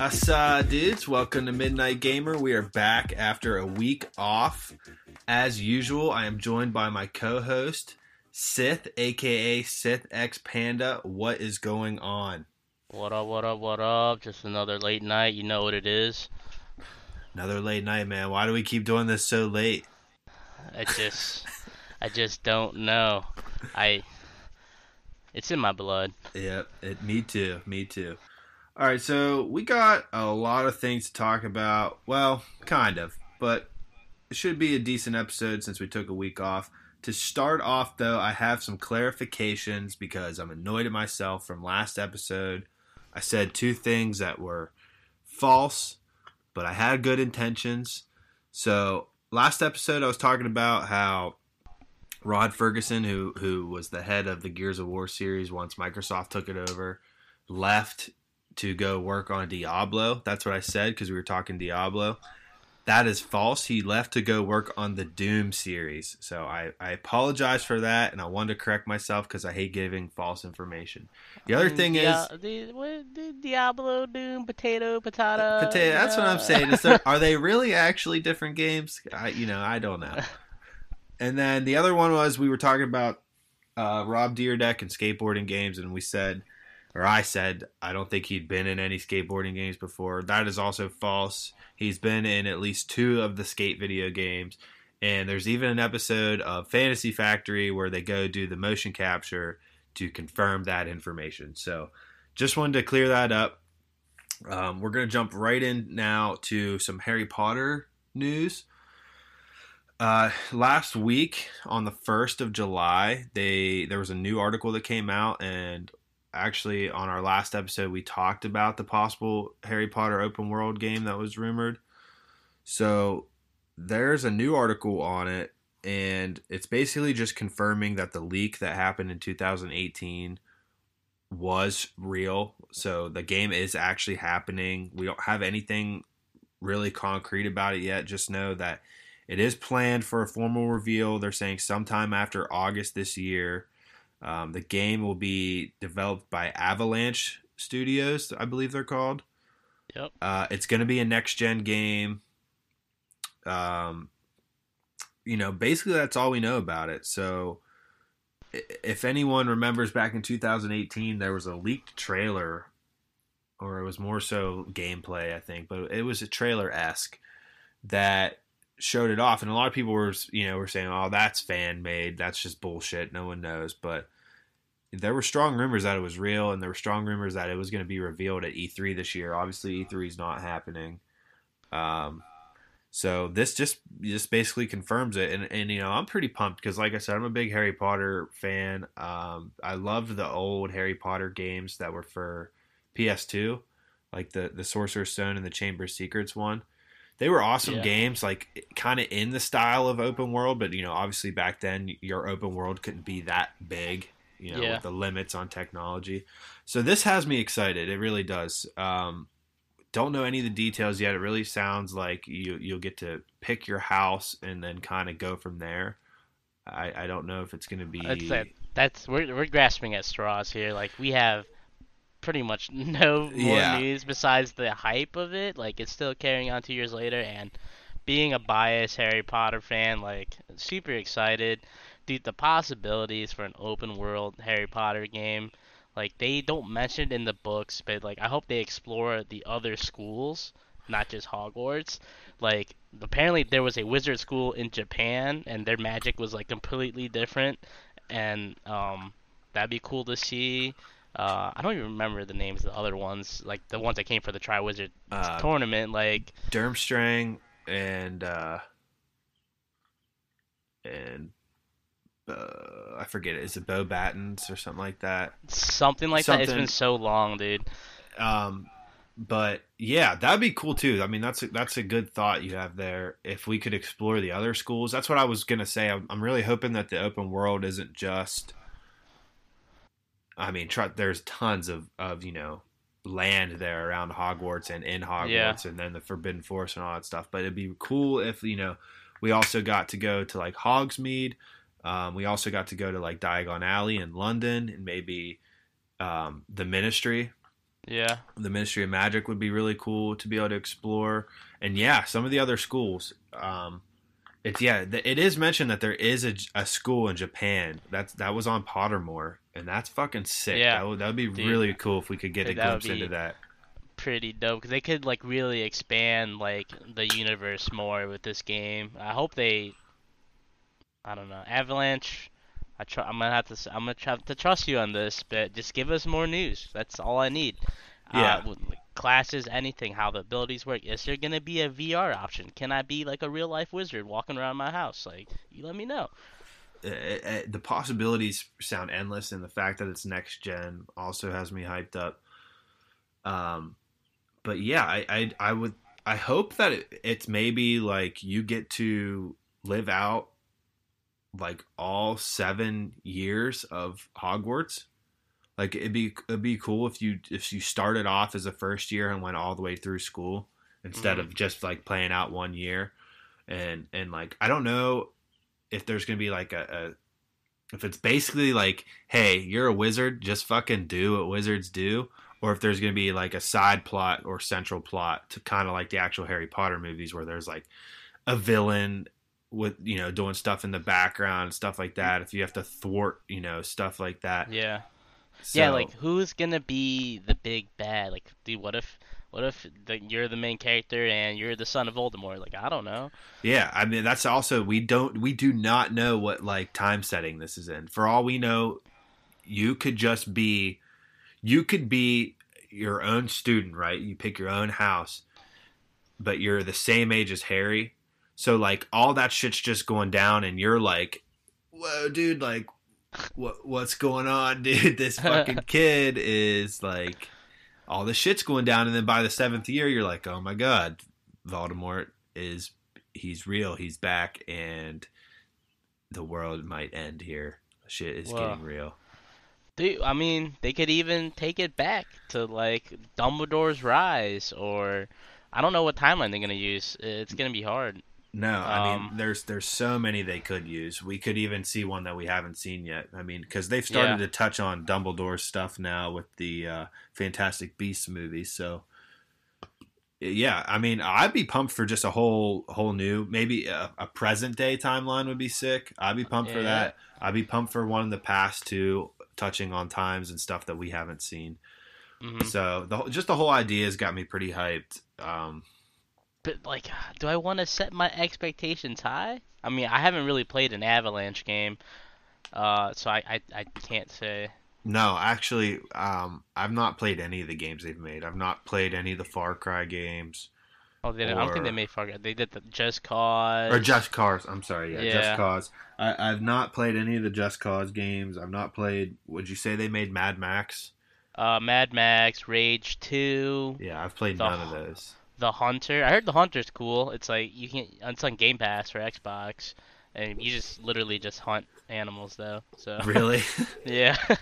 Asa dudes, welcome to Midnight Gamer. We are back after a week off. As usual, I am joined by my co-host, Sith, aka Sith X Panda. What is going on? What up, what up, what up? Just another late night, you know what it is. Another late night, man. Why do we keep doing this so late? I just I just don't know. I it's in my blood. Yep, it, me too, me too. All right, so we got a lot of things to talk about. Well, kind of, but it should be a decent episode since we took a week off. To start off, though, I have some clarifications because I'm annoyed at myself from last episode. I said two things that were false, but I had good intentions. So, last episode, I was talking about how Rod Ferguson, who who was the head of the Gears of War series once Microsoft took it over, left to go work on Diablo. That's what I said because we were talking Diablo. That is false. He left to go work on the Doom series. So I, I apologize for that, and I wanted to correct myself because I hate giving false information. The other thing Dia- is the, what, the Diablo, Doom, Potato, Patata. potato. That's what I'm saying. There, are they really actually different games? I, you know, I don't know. And then the other one was we were talking about uh, Rob Dyrdek and skateboarding games, and we said, or I said, I don't think he'd been in any skateboarding games before. That is also false. He's been in at least two of the skate video games, and there's even an episode of Fantasy Factory where they go do the motion capture to confirm that information. So, just wanted to clear that up. Um, we're going to jump right in now to some Harry Potter news. Uh, last week on the first of July, they there was a new article that came out, and actually on our last episode we talked about the possible Harry Potter open world game that was rumored. So there's a new article on it, and it's basically just confirming that the leak that happened in 2018 was real. So the game is actually happening. We don't have anything really concrete about it yet. Just know that it is planned for a formal reveal. They're saying sometime after August this year. Um, the game will be developed by Avalanche Studios, I believe they're called. Yep. Uh, it's going to be a next gen game. Um, you know, basically that's all we know about it. So, if anyone remembers back in 2018, there was a leaked trailer, or it was more so gameplay, I think, but it was a trailer esque that showed it off, and a lot of people were, you know, were saying, "Oh, that's fan made. That's just bullshit. No one knows." But there were strong rumors that it was real, and there were strong rumors that it was going to be revealed at E3 this year. Obviously, E3 is not happening. Um, so this just just basically confirms it, and and you know I'm pretty pumped because, like I said, I'm a big Harry Potter fan. Um, I loved the old Harry Potter games that were for PS2, like the the Sorcerer's Stone and the Chamber of Secrets one. They were awesome Yeah. games, like kind of in the style of open world, but you know, obviously back then your open world couldn't be that big, you know, Yeah. with the limits on technology. So this has me excited. It really does. Um, don't know any of the details yet. It really sounds like you you'll get to pick your house and then kind of go from there. I, I don't know if it's going to be. That's. That's we're we're grasping at straws here. Like we have pretty much no more Yeah. news besides the hype of it. Like it's still carrying on two years later, and being a biased Harry Potter fan, like super excited. Dude, the possibilities for an open world Harry Potter game, like they don't mention it in the books, but like I hope they explore the other schools, not just Hogwarts. Like apparently there was a wizard school in Japan, and their magic was like completely different, and um, that'd be cool to see. Uh, I don't even remember the names of the other ones, like the ones that came for the Triwizard Uh, tournament. Like Durmstrang and uh, and uh, I forget it. Is it Beauxbatons or something like that? something like that. It's been so long, dude. Um, but yeah, that'd be cool too. I mean, that's a, that's a good thought you have there. If we could explore the other schools, that's what I was gonna say. I'm, I'm really hoping that the open world isn't just. I mean, try, there's tons of of you know land there around Hogwarts and in Hogwarts, Yeah. and then the Forbidden Forest and all that stuff. But it'd be cool if you know we also got to go to like Hogsmeade. Um, we also got to go to like Diagon Alley in London, and maybe um, the Ministry. Yeah. The Ministry of Magic would be really cool to be able to explore. And yeah, some of the other schools. Um, it's yeah, it is mentioned that there is a school in Japan. That's that was on Pottermore, and that's fucking sick. Yeah. that would that would be Dude. really cool if we could get a glimpse into that. Pretty dope because they could like really expand like the universe more with this game. I hope they. I don't know, Avalanche. I try. I'm gonna have to. I'm gonna try to trust you on this, but just give us more news. That's all I need. Yeah. Uh, with, like, classes, anything, how the abilities work. Is there gonna be a VR option? Can I be like a real life wizard walking around my house? Like, you let me know. Uh, uh, the possibilities sound endless, and the fact that it's next gen also has me hyped up. Um, but yeah, I, I I would I hope that it, it's maybe like you get to live out like all seven years of Hogwarts. Like it'd be it'd be cool if you if you started off as a first year and went all the way through school instead Mhm. of just like playing out one year. And and like I don't know if there's gonna be like a, a if it's basically like, hey, you're a wizard, just fucking do what wizards do, or if there's gonna be like a side plot or central plot to kind of like the actual Harry Potter movies where there's like a villain with you know doing stuff in the background, stuff like that. If you have to thwart, you know, stuff like that. Yeah. So, Yeah, like who's gonna be the big bad? Like, dude, what if, what if the, you're the main character and you're the son of Voldemort? Like, I don't know. Yeah, I mean that's also we don't we do not know what like time setting this is in. For all we know, you could just be you could be your own student, right? You pick your own house, but you're the same age as Harry. So like all that shit's just going down and you're like, "Whoa, dude, like what what's going on, dude? This fucking kid is like all this shit's going down and then by the 7th year you're like, "Oh my god, Voldemort is he's real, he's back, and the world might end here. Shit is Wow. getting real. Dude, I mean, they could even take it back to like Dumbledore's Rise, or I don't know what timeline they're gonna use. It's gonna be hard. No, I Um, mean, there's there's so many they could use. We could even see one that we haven't seen yet. I mean, because they've started Yeah. to touch on Dumbledore stuff now with the uh, Fantastic Beasts movie. So, yeah, I mean, I'd be pumped for just a whole whole new, maybe a, a present day timeline would be sick. I'd be pumped for that. I'd be pumped for one in the past too, touching on times and stuff that we haven't seen. hmm So the just the whole idea has got me pretty hyped. Um, But like, do I want to set my expectations high? I mean, I haven't really played an Avalanche game, uh, so I, I I can't say. no, actually, um, I've not played any of the games they've made. I've not played any of the Far Cry games Oh, they, didn't. I don't think they made Far Cry. They did the Just Cause. or Just Cause. I'm sorry, yeah, Just Cause. I, I've not played any of the Just Cause games. I've not played. Would you say they made Mad Max? uh, Mad Max, Rage Two, Yeah, I've played The- none of those. The Hunter. I heard The Hunter's cool. It's like you can. It's on Game Pass for Xbox, and you just literally just hunt animals though. So Really? yeah.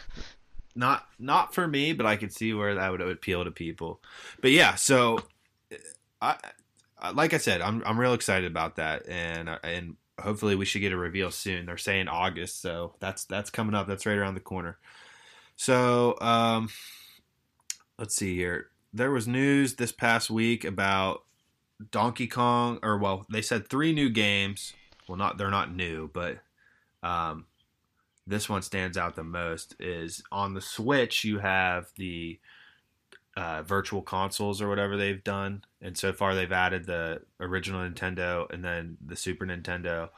not not for me, but I could see where that would appeal to people. But yeah, so I, I like I said, I'm I'm real excited about that, and and hopefully we should get a reveal soon. They're saying August, so that's that's coming up. That's right around the corner. So um, let's see here. There was news this past week about Donkey Kong, or well, they said three new games. Well, not they're not new, but um, this one stands out the most is on the Switch. You have the uh, virtual consoles or whatever they've done, and so far they've added the original Nintendo and then the Super Nintendo,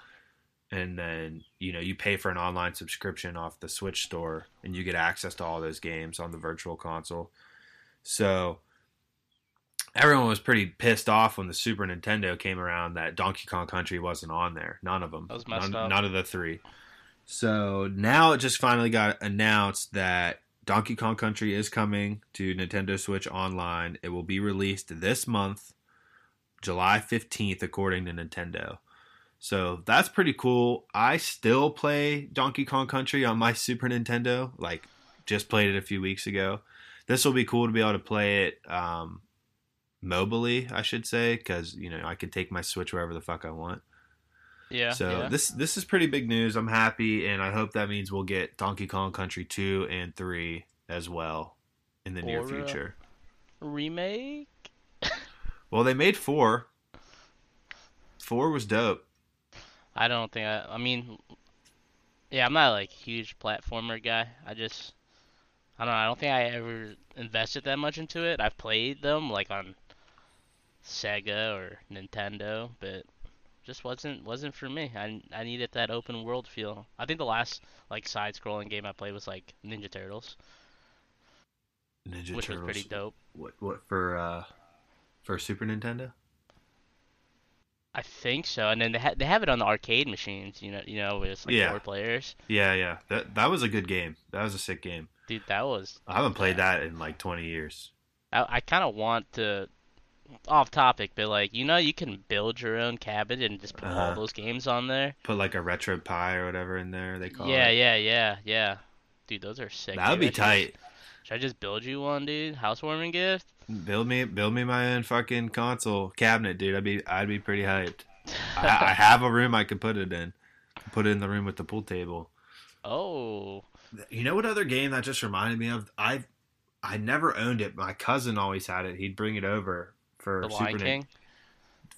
and then you know you pay for an online subscription off the Switch store, and you get access to all those games on the virtual console. So everyone was pretty pissed off when the Super Nintendo came around that Donkey Kong Country wasn't on there. None of them. That was messed none, none of the three. So now it just finally got announced that Donkey Kong Country is coming to Nintendo Switch Online. It will be released this month, July 15th, according to Nintendo. So that's pretty cool. I still play Donkey Kong Country on my Super Nintendo. Like, just played it a few weeks ago. this will be cool to be able to play it um, mobily, I should say, because you know I can take my Switch wherever the fuck I want. Yeah. So yeah. this this is pretty big news. I'm happy, and I hope that means we'll get Donkey Kong Country two and three as well in the near Or, uh, future. remake. Well, they made four. Four was dope. I don't think I. I mean, yeah, I'm not like a huge platformer guy. I just, I don't know. I don't think I ever invested that much into it. I've played them like on Sega or Nintendo, but just wasn't wasn't for me. I I needed that open world feel. I think the last like side-scrolling game I played was like Ninja Turtles, Ninja which Turtles. was pretty dope. What what for? uh For Super Nintendo? I think so. And then they ha- they have it on the arcade machines. You know, you know, with like Yeah. four players. Yeah, yeah. That that was a good game. That was a sick game. Dude, that was I haven't played that in like 20 years. I, I kind of want to off topic, but like you know, you can build your own cabin and just put all Uh-huh. those games on there. Put like a RetroPie or whatever in there. They call Yeah, it. yeah, yeah, yeah. Dude, those are sick. That would be I tight. just- Should I just build you one, dude? Housewarming gift? Build me, build me my own fucking console cabinet, dude. I'd be, I'd be pretty hyped. I, I have a room I could put it in. Put it in the room with the pool table. oh, You know what other game that just reminded me of? I, I never owned it. My cousin always had it. He'd bring it over for The Super Lion Nin- King.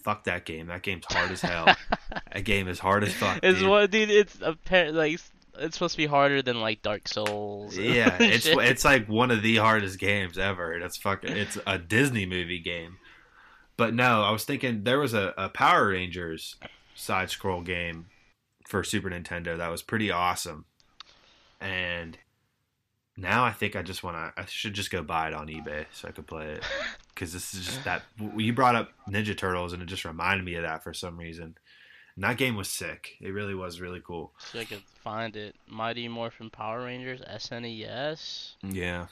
Fuck that game. That game's hard as hell. that game is hard as fuck. It's dude. what, dude. It's apparent like it's supposed to be harder than like Dark Souls. Yeah, it's shit. it's like one of the hardest games ever. and It's fucking it's a Disney movie game. But no, I was thinking there was a, a Power Rangers side scroll game for Super Nintendo that was pretty awesome. And now I think I just want to I should just go buy it on eBay so I could play it cuz this is just that you brought up Ninja Turtles and it just reminded me of that for some reason. And that game was sick. It really was really cool. If I could find it. Mighty Morphin Power Rangers SNES. Yeah.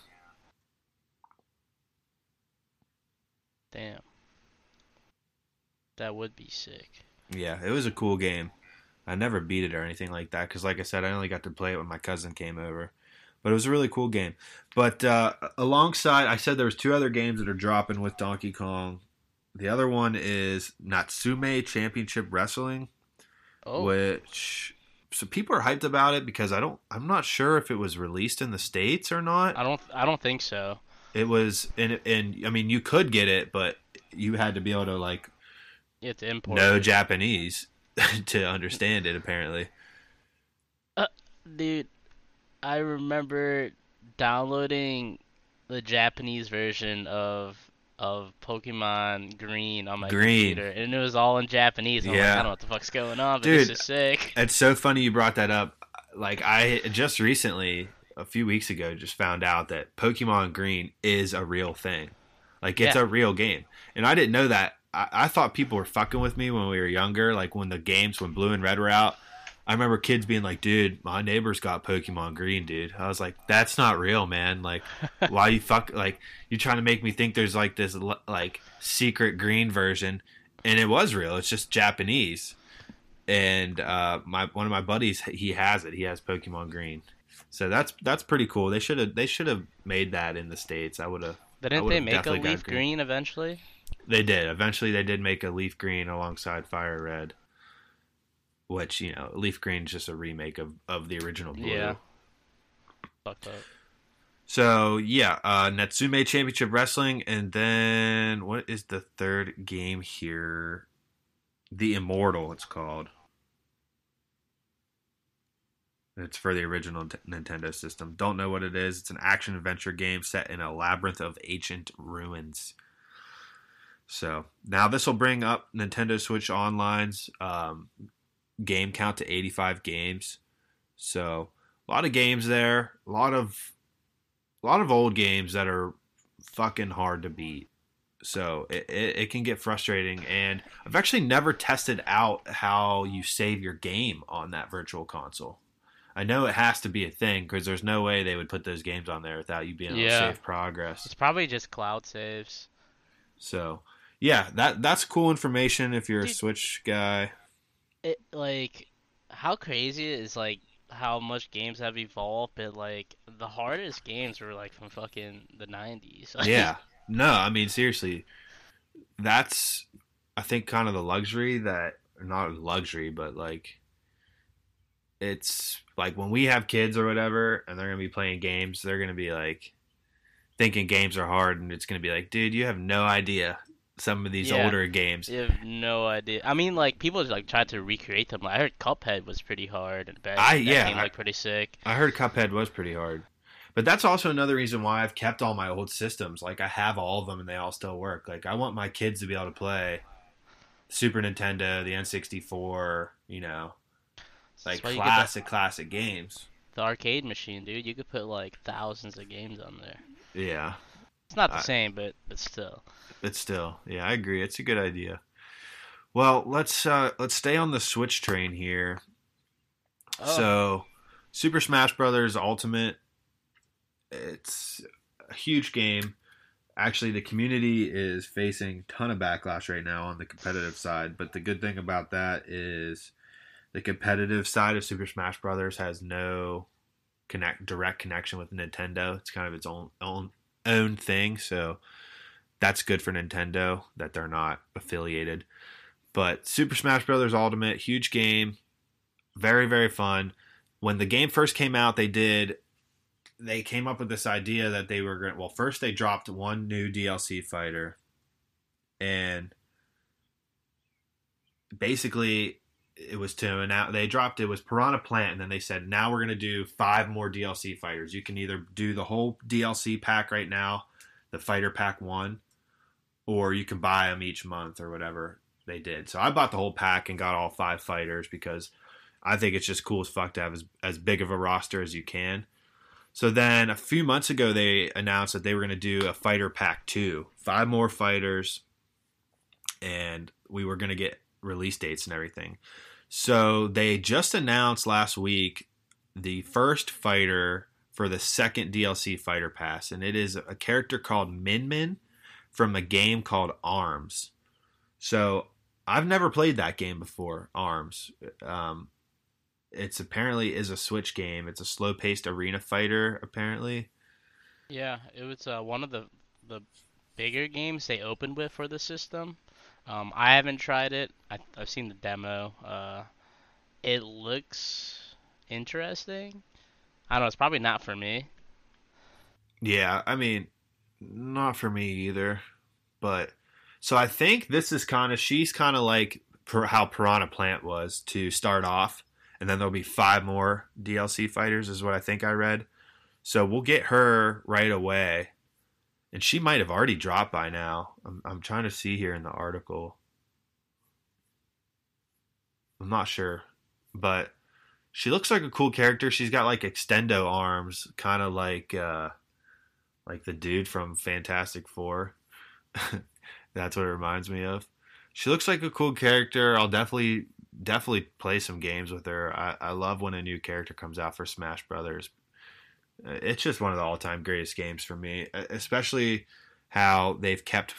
Damn. That would be sick. Yeah, it was a cool game. I never beat it or anything like that because, like I said, I only got to play it when my cousin came over. But it was a really cool game. But uh, alongside, I said there was two other games that are dropping with Donkey Kong. The other one is Natsume Championship Wrestling, Oh, which so people are hyped about it because I don't. I'm not sure if it was released in the states or not. I don't. I don't think so. It was, and and I mean, you could get it, but you had to be able to like You have to import. know it. Japanese to understand it. Apparently. Uh, Dude, I remember downloading the Japanese version of of Pokemon Green on my Green. computer, and it was all in Japanese. I'm like, Yeah. I don't know what the fuck's going on, but Dude, this is sick. It's so funny you brought that up. Like I just recently, a few weeks ago, just found out that Pokemon Green is a real thing. Like it's Yeah. a real game, and I didn't know that. I, I thought people were fucking with me when we were younger. Like when the games, when Blue and Red were out, I remember kids being like, "Dude, my neighbor's got Pokemon Green, dude." I was like, "That's not real, man. Like, why you fuck? Like, you're trying to make me think there's like this like secret green version?" And it was real. It's just Japanese and uh, my one of my buddies he has it. He has Pokemon Green, so that's that's pretty cool. They should have they should have made that in the states. I would have. Didn't they make a leaf green. green eventually? They did eventually. They did make a Leaf Green alongside Fire Red, which you know Leaf Green is just a remake of of the original Blue. Yeah. Fucked up. So yeah, uh, Natsume Championship Wrestling, and then what is the third game here? The Immortal, it's called. It's for the original t- Nintendo system. Don't know what it is. It's an action adventure game set in a labyrinth of ancient ruins. So now this will bring up Nintendo Switch Online's um, game count to 85 games. So a lot of games there. A lot of a lot of old games that are fucking hard to beat. So it, it, it can get frustrating. And I've actually never tested out how you save your game on that virtual console. I know it has to be a thing because there's no way they would put those games on there without you being able Yeah. to save progress. It's probably just cloud saves. So yeah, that that's cool information if you're a Switch guy. It like how crazy is like how much games have evolved, but like the hardest games were like from fucking the '90s. Yeah. No, I mean seriously, that's I think kind of the luxury that not luxury, but like it's like when we have kids or whatever, and they're gonna be playing games, they're gonna be like thinking games are hard, and it's gonna be like, dude, you have no idea some of these Yeah. older games. You have no idea. I mean, like people just, like tried to recreate them. Like, I heard Cuphead was pretty hard, and bad. I- that yeah, game I- looked pretty sick. I heard Cuphead was pretty hard. But that's also another reason why I've kept all my old systems. Like I have all of them and they all still work. Like I want my kids to be able to play Super Nintendo, the N64, you know, like why the, classic classic games. the arcade machine, dude. You could put like thousands of games on there. Yeah. It's not the I- same, but but still. But still, yeah, I agree. It's a good idea. Well, let's uh let's stay on the Switch train here. Oh. So, Super Smash Brothers Ultimate, it's a huge game. Actually, the community is facing a ton of backlash right now on the competitive side. But the good thing about that is the competitive side of Super Smash Brothers has no connect direct connection with Nintendo. It's kind of its own own own thing. So that's good for Nintendo that they're not affiliated. But Super Smash Brothers Ultimate, huge game, very very fun. When the game first came out, they did they came up with this idea that they were going well first they dropped one new DLC fighter and basically it was to announce they dropped it was Piranha Plant and then they said now we're to do five more DLC fighters. You can either do the whole DLC pack right now, the fighter pack 1 or you can buy them each month or whatever they did. So I bought the whole pack and got all five fighters because I think it's just cool as fuck to have as, as big of a roster as you can. So then a few months ago, they announced that they were to do a fighter pack two, five more fighters, and we were to get release dates and everything. So they just announced last week the first fighter for the second DLC fighter pass, and it is a character called Min Min from a game called Arms. So I've never played that game before, Arms. Um, it's apparently is a Switch game. It's a slow-paced arena fighter, apparently. Yeah, it was uh, one of the the bigger games they opened with for the system. Um, I haven't tried it. I, I've seen the demo. Uh, it looks interesting. I don't know. It's probably not for me. Yeah, I mean, not for me either. But so I think this is kind of she's kind of like how Piranha Plant was to start off, and then there'll be five more DLC fighters, is what I think I read. So we'll get her right away, and she might have already dropped by now. I'm, I'm trying to see here in the article. I'm not sure, but she looks like a cool character. She's got like extendo arms, kind of like uh, like the dude from Fantastic Four. That's what it reminds me of. She looks like a cool character. I'll definitely definitely play some games with her. I, I love when a new character comes out for Smash Brothers. It's just one of the all time greatest games for me, especially how they've kept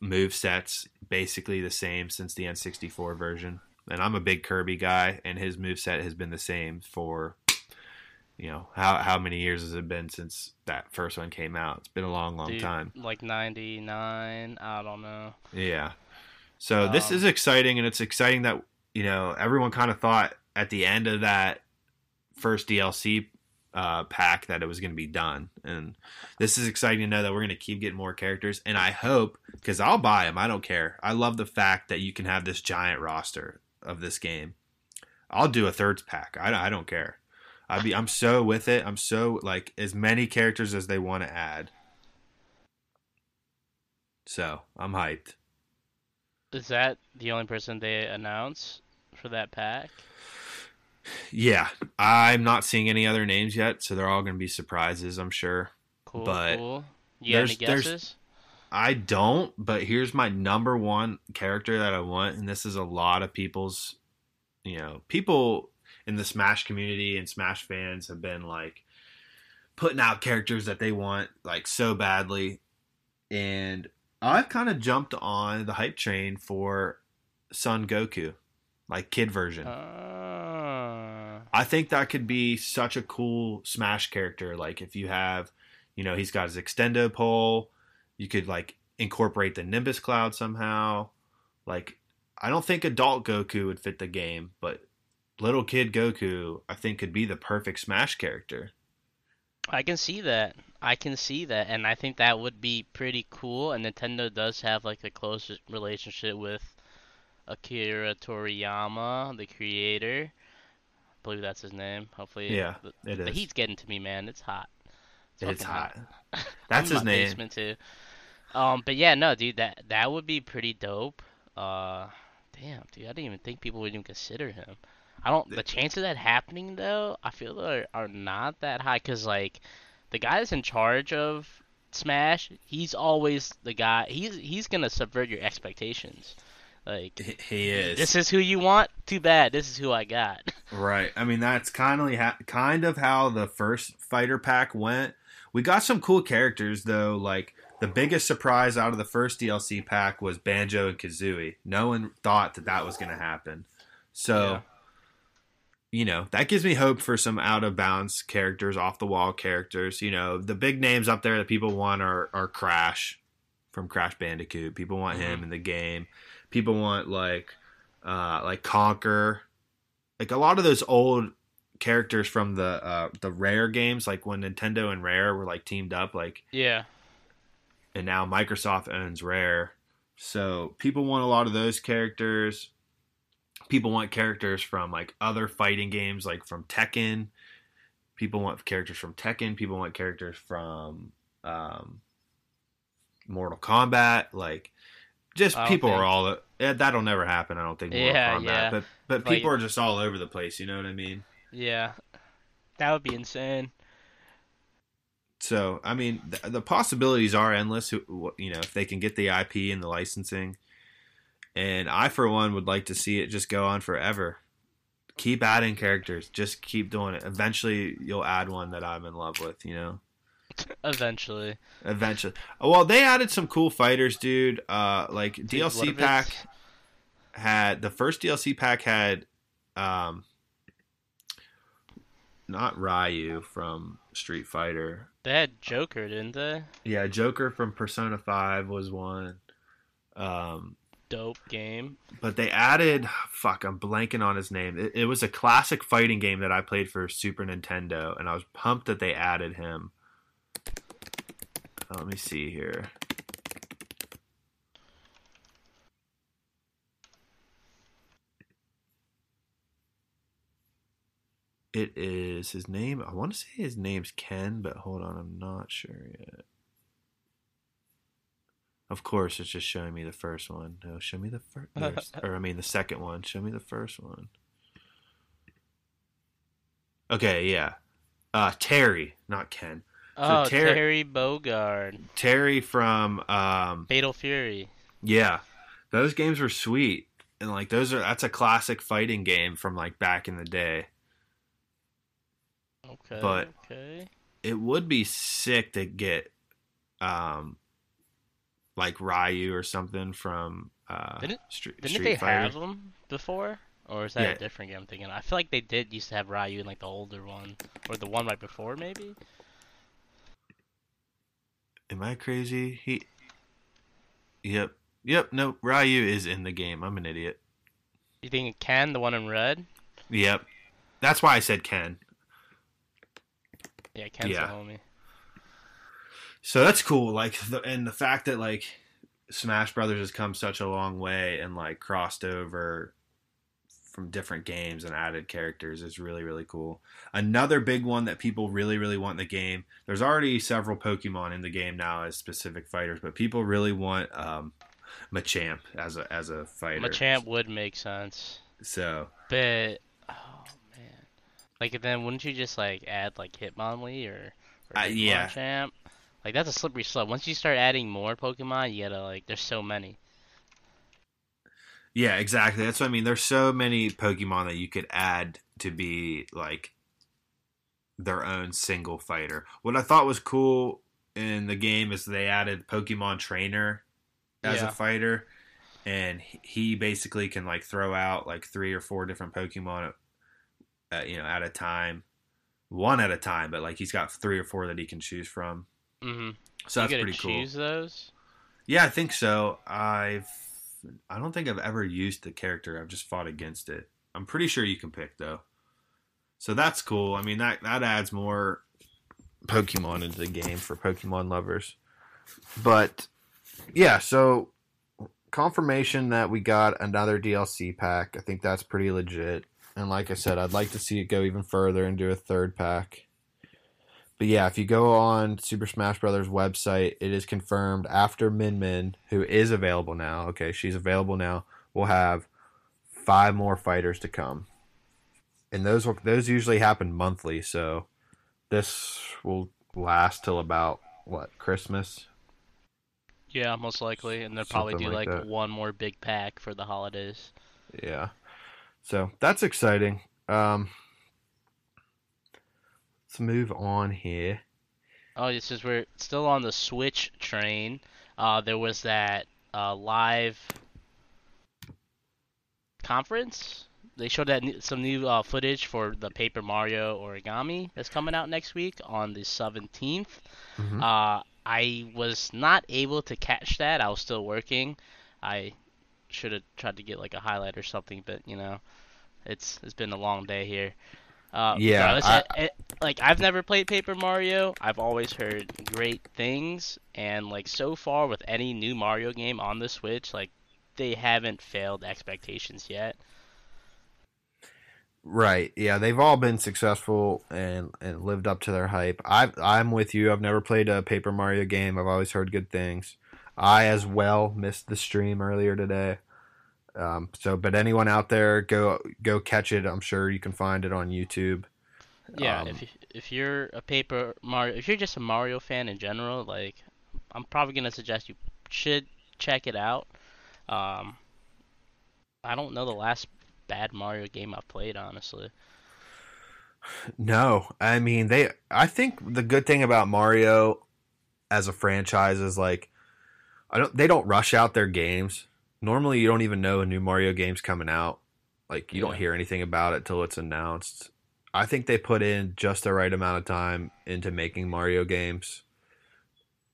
move sets basically the same since the N64 version. And I'm a big Kirby guy, and his move set has been the same for you know how how many years has it been since that first one came out? It's been a long, long Dude, time. Like 99, I don't know. Yeah. So this Um, is exciting, and it's exciting that you know everyone kind of thought at the end of that first DLC uh, pack that it was going to be done, and this is exciting to know that we're going to keep getting more characters. And I hope because I'll buy them. I don't care. I love the fact that you can have this giant roster of this game. I'll do a thirds pack. I, I don't care. I'd be. I'm so with it. I'm so like as many characters as they want to add. So I'm hyped. Is that the only person they announce for that pack? Yeah, I'm not seeing any other names yet, so they're all going to be surprises, I'm sure. Cool, But cool. You there's- there's- guesses? I don't, but here's my number one character that I want, and this is a lot of people's, you know, people in the Smash community and Smash fans have been like putting out characters that they want like so badly, and I've kind of jumped on the hype train for Son Goku, like kid version. Uh, I think that could be such a cool Smash character. Like if you have, you know, he's got his extendo pole, you could like incorporate the Nimbus Cloud somehow. Like I don't think adult Goku would fit the game, but little kid Goku I think could be the perfect Smash character. I can see that. I can see that, and I think that would be pretty cool. And Nintendo does have like a close relationship with Akira Toriyama, the creator. I believe that's his name. Hopefully, Yeah, the, It is. the heat's getting to me, man. It's hot. it's fucking hot. I'm That's his name. Basement too. Um, but yeah, no, dude, that that would be pretty dope. Uh, damn, dude, I didn't even think people would even consider him. I don't. The chance of that happening though, I feel are are not that high. Cause like, the guy that's in charge of Smash, he's always the guy. He's he's gonna subvert your expectations. Like, He- is. this is who you want. Too bad. This is who I got. Right. I mean, that's kind of ha- kind of how the first fighter pack went. We got some cool characters though. Like the biggest surprise out of the first DLC pack was Banjo and Kazooie. No one thought that that was going to happen. So, Yeah. you know, that gives me hope for some out of bounds characters, off the wall characters. You know, the big names up there that people want are are Crash from Crash Bandicoot. People want him mm-hmm. in the game. People want like uh like Conker. Like a lot of those old characters from the uh the rare games like when nintendo and rare were like teamed up like Yeah. and now microsoft owns rare. So people want a lot of those characters. People want characters from like other fighting games like from tekken. People want characters from tekken. People want characters from um mortal kombat. Like just people are all eh, that'll never happen i don't think mortal Yeah, kombat yeah. but but Like- people are just all over the place you know what i mean Yeah. That would be insane. So, I mean, the, the possibilities are endless. You know, if they can get the IP and the licensing, and I, for one, would like to see it just go on forever. Keep adding characters. Just keep doing it. Eventually, you'll add one that I'm in love with. You know, Eventually. eventually. Well, they added some cool fighters, dude. Uh, like Dude, DLC pack had the first DLC pack had, um, not Ryu from Street Fighter. They had Joker, didn't they? Yeah, Joker from Persona Five was one. Um, Dope game. but they added fuck, I'm blanking on his name. It, it was a classic fighting game that I played for Super Nintendo, and I was pumped that they added him. Uh, let me see here. It is his name. I want to say his name's Ken, but hold on, I'm not sure yet. Of course, it's just showing me the first one. No, show me the first, or I mean the second one. Show me the first one. Okay, yeah, uh, Terry, not Ken. Oh, Ter- Terry Bogard. Terry from, um, Fatal Fury. yeah, those games were sweet, and like those are that's a classic fighting game from like back in the day. Okay. But- okay. it would be sick to get um like Ryu or something from uh Didn't- Street, Didn't Street they Fighter. have them before? Or is that Yeah. a different game I'm thinking? I feel like they did used to have Ryu in like the older one. Or the one right before maybe? Am I crazy? He Yep. Yep, no, Ryu is in the game. I'm an idiot. You think Ken, the one in red? Yep. That's why I said Ken. Yeah, Ken's Yeah. the homie. So that's cool. Like the and the fact that like Smash Brothers has come such a long way and like crossed over from different games and added characters is really really cool. Another big one that people really really want in the game. There's already several Pokemon in the game now as specific fighters, but people really want um Machamp as a as a fighter. Machamp would make sense. So But oh man. Like then wouldn't you just like add like Hitmonlee or, or Uh, yeah. Machamp? Like that's a slippery slope. Once you start adding more Pokemon, you gotta like there's so many. Yeah, exactly. That's what I mean. There's so many Pokemon that you could add to be like their own single fighter. What I thought was cool in the game is they added Pokemon Trainer as Yeah. a fighter, and he- basically can like throw out like three or four different Pokemon uh, you know, at a time, one at a time. But like he's got three or four that he can choose from. Mm-hmm. So you that's pretty cool. choose those. Yeah, I think so. I've I don't think I've ever used the character. I've just fought against it. I'm pretty sure you can pick though. So that's cool. I mean that that adds more Pokemon into the game for Pokemon lovers. But yeah, so confirmation that we got another DLC pack. I think that's pretty legit. And like I said, I'd like to see it go even further and do a third pack. But yeah, if you go on Super Smash Brothers website, it is confirmed after Min Min, who is available now. Okay, she's available now. We'll have five more fighters to come, and those will, those usually happen monthly. So this will last till about what Christmas. Yeah, most likely, and they'll probably Something do like like, one more big pack for the holidays. Yeah, so that's exciting. Um, let's move on here. Oh, it's just we're still on the Switch train. Uh, there was that uh, live conference. They showed that new, some new uh, footage for the Paper Mario Origami that's coming out next week on the 17th. Mhm. Uh, I was not able to catch that. I was still working. I should have tried to get like a highlight or something, but you know, it's it's been a long day here. Uh, Yeah, I- it- like I've never played Paper Mario. I've always heard great things, and like so far with any new Mario game on the Switch, like they haven't failed expectations yet. Right. Yeah, they've all been successful and and lived up to their hype. I I'm with you. I've never played a Paper Mario game. I've always heard good things. I as well missed the stream earlier today. Um, so, but anyone out there, go go catch it. I'm sure you can find it on YouTube. Yeah, Um, if you, if you're a Paper Mario, if you're just a Mario fan in general, like I'm probably gonna suggest you should check it out. Um, I don't know the last bad Mario game I've played, honestly. No, I mean they. I think the good thing about Mario as a franchise is like, I don't. They don't rush out their games. Normally, you don't even know a new Mario game's coming out. Like you don't hear anything about it till it's announced. I think they put in just the right amount of time into making Mario games.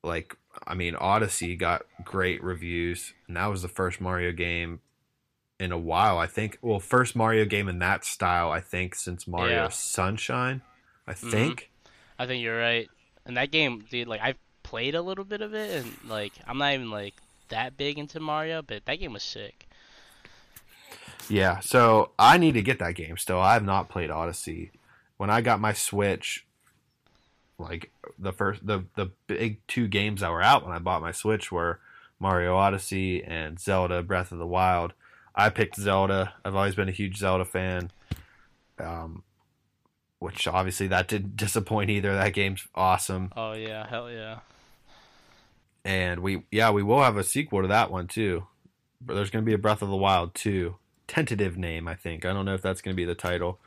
Like, I mean, Odyssey got great reviews, and that was the first Mario game in a while. I think. Well, first Mario game in that style, I think, since Mario Yeah. Sunshine. I Mhm. think. I think you're right. And that game, dude, like I've played a little bit of it, and like I'm not even like that big into Mario, but that game was sick. Yeah, so I need to get that game still. I have not played Odyssey. When I got my Switch, like the first the the big two games that were out when I bought my Switch were Mario Odyssey and Zelda Breath of the Wild. I picked Zelda. I've always been a huge Zelda fan. Um which obviously that didn't disappoint either. That game's awesome. Oh yeah, hell yeah. And we yeah, we will have a sequel to that one too. But there's going to be a Breath of the Wild 2. Tentative name, I think. I don't know if that's going to be the title,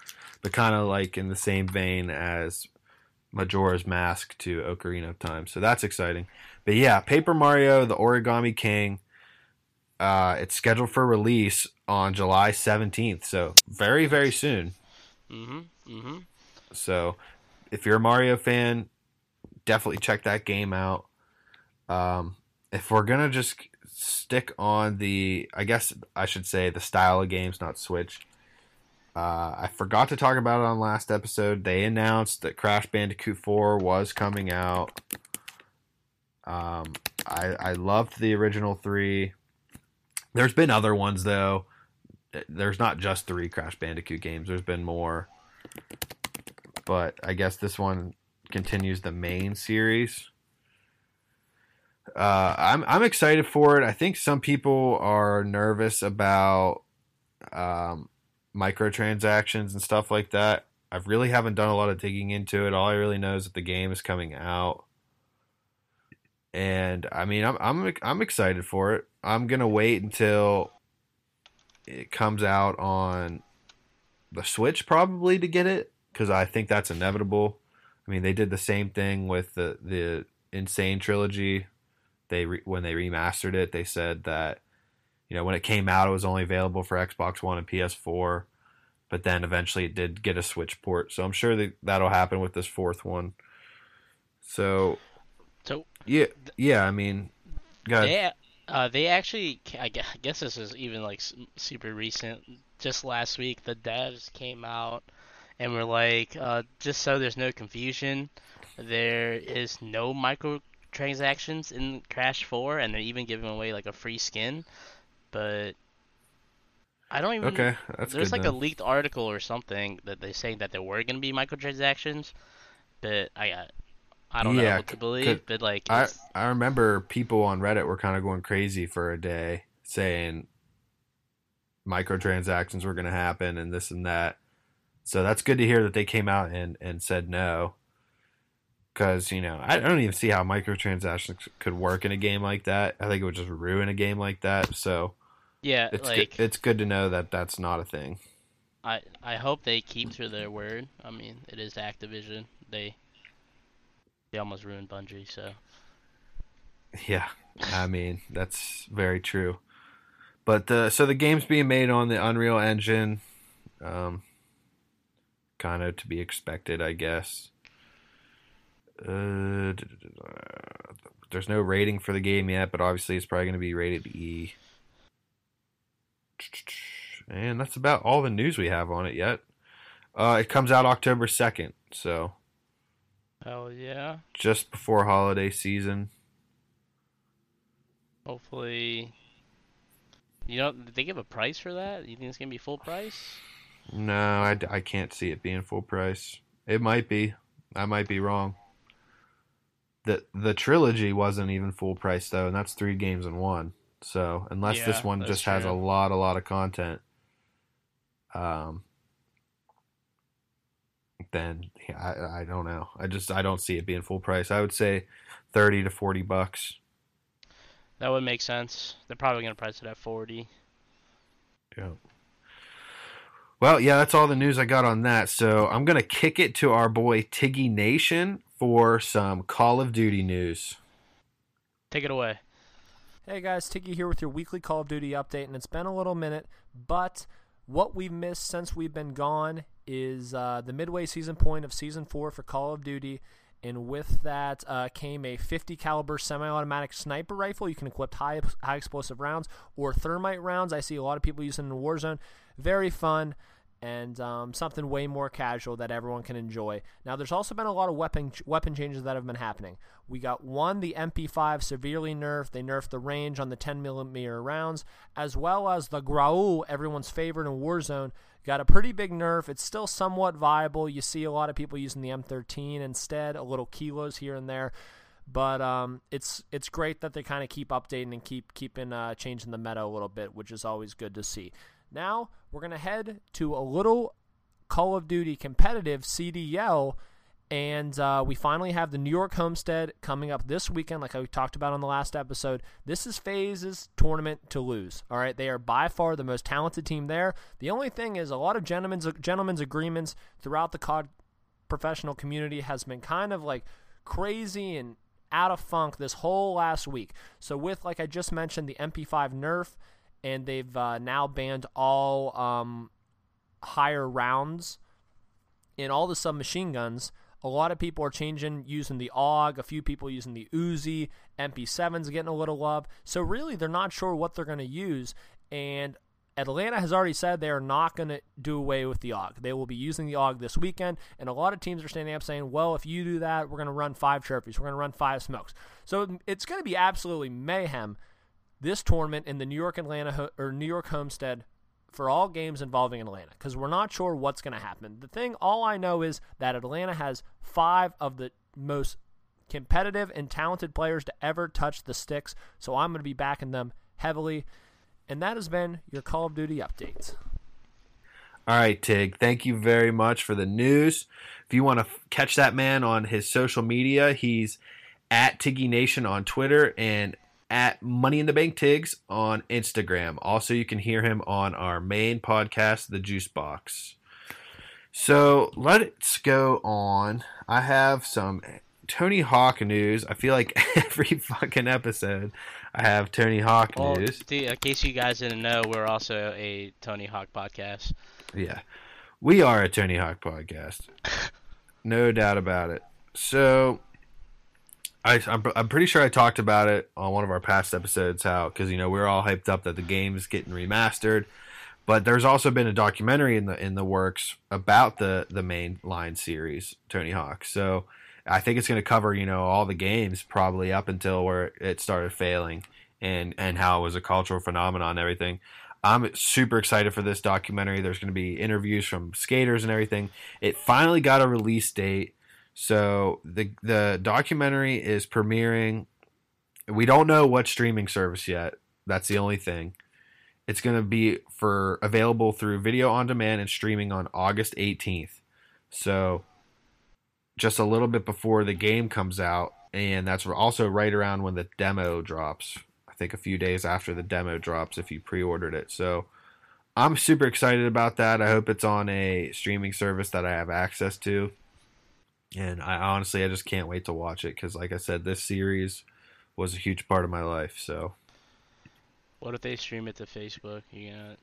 but kind of like in the same vein as Majora's Mask to Ocarina of Time. So that's exciting. But yeah, Paper Mario: The Origami King. Uh, it's scheduled for release on July 17th, so very very soon. Mhm. Mhm. So, if you're a Mario fan, definitely check that game out. Um, if we're gonna just stick on the, I guess I should say the style of games, not Switch. Uh, I forgot to talk about it on last episode. They announced that Crash Bandicoot 4 was coming out. Um, I I loved the original three. There's been other ones though. There's not just three Crash Bandicoot games. There's been more but I guess this one continues the main series. Uh, I'm I'm excited for it. I think some people are nervous about um, microtransactions and stuff like that. I really haven't done a lot of digging into it. All I really know is that the game is coming out, and I mean I'm I'm I'm excited for it. I'm gonna wait until it comes out on the Switch probably to get it because I think that's inevitable. I mean, they did the same thing with the the N. Sane trilogy. They re- when they remastered it, they said that you know when it came out, it was only available for Xbox One and PS4. but then eventually it did get a Switch port. So I'm sure that that'll happen with this fourth one. So, So yeah, yeah. I mean, they uh, they actually I guess this is even like super recent. Just last week, the devs came out and were like, uh, just so there's no confusion, there is no microtransactions in Crash 4, and they're even giving away like a free skin. But I don't even. Okay, that's There's good. like a leaked article or something that they're saying that there were going to be microtransactions, but I I don't know Yeah, what to believe. But like, I it's, I remember people on Reddit were kind of going crazy for a day saying microtransactions were going to happen and this and that. So that's good to hear that they came out and and said no. Cuz you know, I don't even see how microtransactions could work in a game like that. I think it would just ruin a game like that. So yeah, it's like good, it's good to know that that's not a thing. I I hope they keep to their word. I mean, it is Activision. They they almost ruined Bungie, so Yeah, I mean that's very true. But the so the game's being made on the Unreal Engine, um, kind of to be expected, I guess. Uh, there's no rating for the game yet, but obviously it's probably going to be rated E. And that's about all the news we have on it yet. Uh, it comes out October second, so hell yeah. just before holiday season. Hopefully, you know, did they give a price for that? You think it's gonna be full price? No, I, I can't see it being full price. It might be. I might be wrong. The the trilogy wasn't even full price though, and that's three games in one. So unless this one just has a lot, a lot of content, um, then yeah, I I don't know. I just I don't see it being full price. I would say thirty to forty bucks. That would make sense. They're probably gonna price it at forty. Yeah. Well, yeah, that's all the news I got on that. So I'm gonna kick it to our boy Tiggy Nation for some Call of Duty news. Take it away. Hey guys, Tiki here with your weekly Call of Duty update, and it's been a little minute, but what we've missed since we've been gone is uh, the midway season point of season four for Call of Duty, and with that uh, came a 50 caliber semi-automatic sniper rifle. You can equip high high explosive rounds or thermite rounds. I see a lot of people using in Warzone. Very fun and um, something way more casual that everyone can enjoy. Now, there's also been a lot of weapon weapon changes that have been happening. We got one, the MP5 severely nerfed. They nerfed the range on the 10 millimeter rounds, as well as the Grau, everyone's favorite in Warzone, got a pretty big nerf. It's still somewhat viable. You see a lot of people using the M13 instead, a little kilos here and there. But um, it's it's great that they kind of keep updating and keep keeping uh, changing the meta a little bit, which is always good to see. Now we're gonna head to a little Call of Duty competitive CDL, and uh, we finally have the New York Homestead coming up this weekend, like I talked about on the last episode. This is FaZe's tournament to lose. All right, they are by far the most talented team there. The only thing is a lot of gentlemen's gentlemen's agreements throughout the COD professional community has been kind of like crazy and out of funk this whole last week. So with like I just mentioned, the MP5 nerf, and they've uh, now banned all um, higher rounds in all the submachine guns. A lot of people are changing using the AUG, a few people using the Uzi, MP7's getting a little love. So really, they're not sure what they're going to use, and Atlanta has already said they are not going to do away with the AUG. They will be using the AUG this weekend, and a lot of teams are standing up saying, "Well, if you do that, we're going to run five trophies, we're going to run five smokes." So it's going to be absolutely mayhem this tournament in the New York Atlanta or New York Homestead for all games involving Atlanta because we're not sure what's going to happen. The thing, all I know is that Atlanta has five of the most competitive and talented players to ever touch the sticks, so I'm going to be backing them heavily. And that has been your Call of Duty updates. All right, Tig. Thank you very much for the news. If you want to catch that man on his social media, he's at Tiggy Nation on Twitter and at Money in the Bank Tigs on Instagram. Also, you can hear him on our main podcast, The Juice Box. So let's go on. I have some Tony Hawk news. I feel like every fucking episode I have Tony Hawk Well, news. in case you guys didn't know, we're also a Tony Hawk podcast. Yeah. We are a Tony Hawk podcast. No doubt about it. So, I, I'm, I'm pretty sure I talked about it on one of our past episodes. How because you know we are all hyped up that the game's getting remastered, but there's also been a documentary in the in the works about the the main line series Tony Hawk. So I think it's going to cover you know all the games probably up until where it started failing and and how it was a cultural phenomenon and everything. I'm super excited for this documentary. There's going to be interviews from skaters and everything. It finally got a release date. So the the documentary is premiering. We don't know what streaming service yet. That's the only thing. It's going to be for available through video on demand and streaming on August 18th. So just a little bit before the game comes out and that's also right around when the demo drops I think a few days after the demo drops if you pre-ordered it. So I'm super excited about that. I hope it's on a streaming service that I have access to. And I honestly I just can't wait to watch it cuz like I said this series was a huge part of my life. So What if they stream it to Facebook? You gonna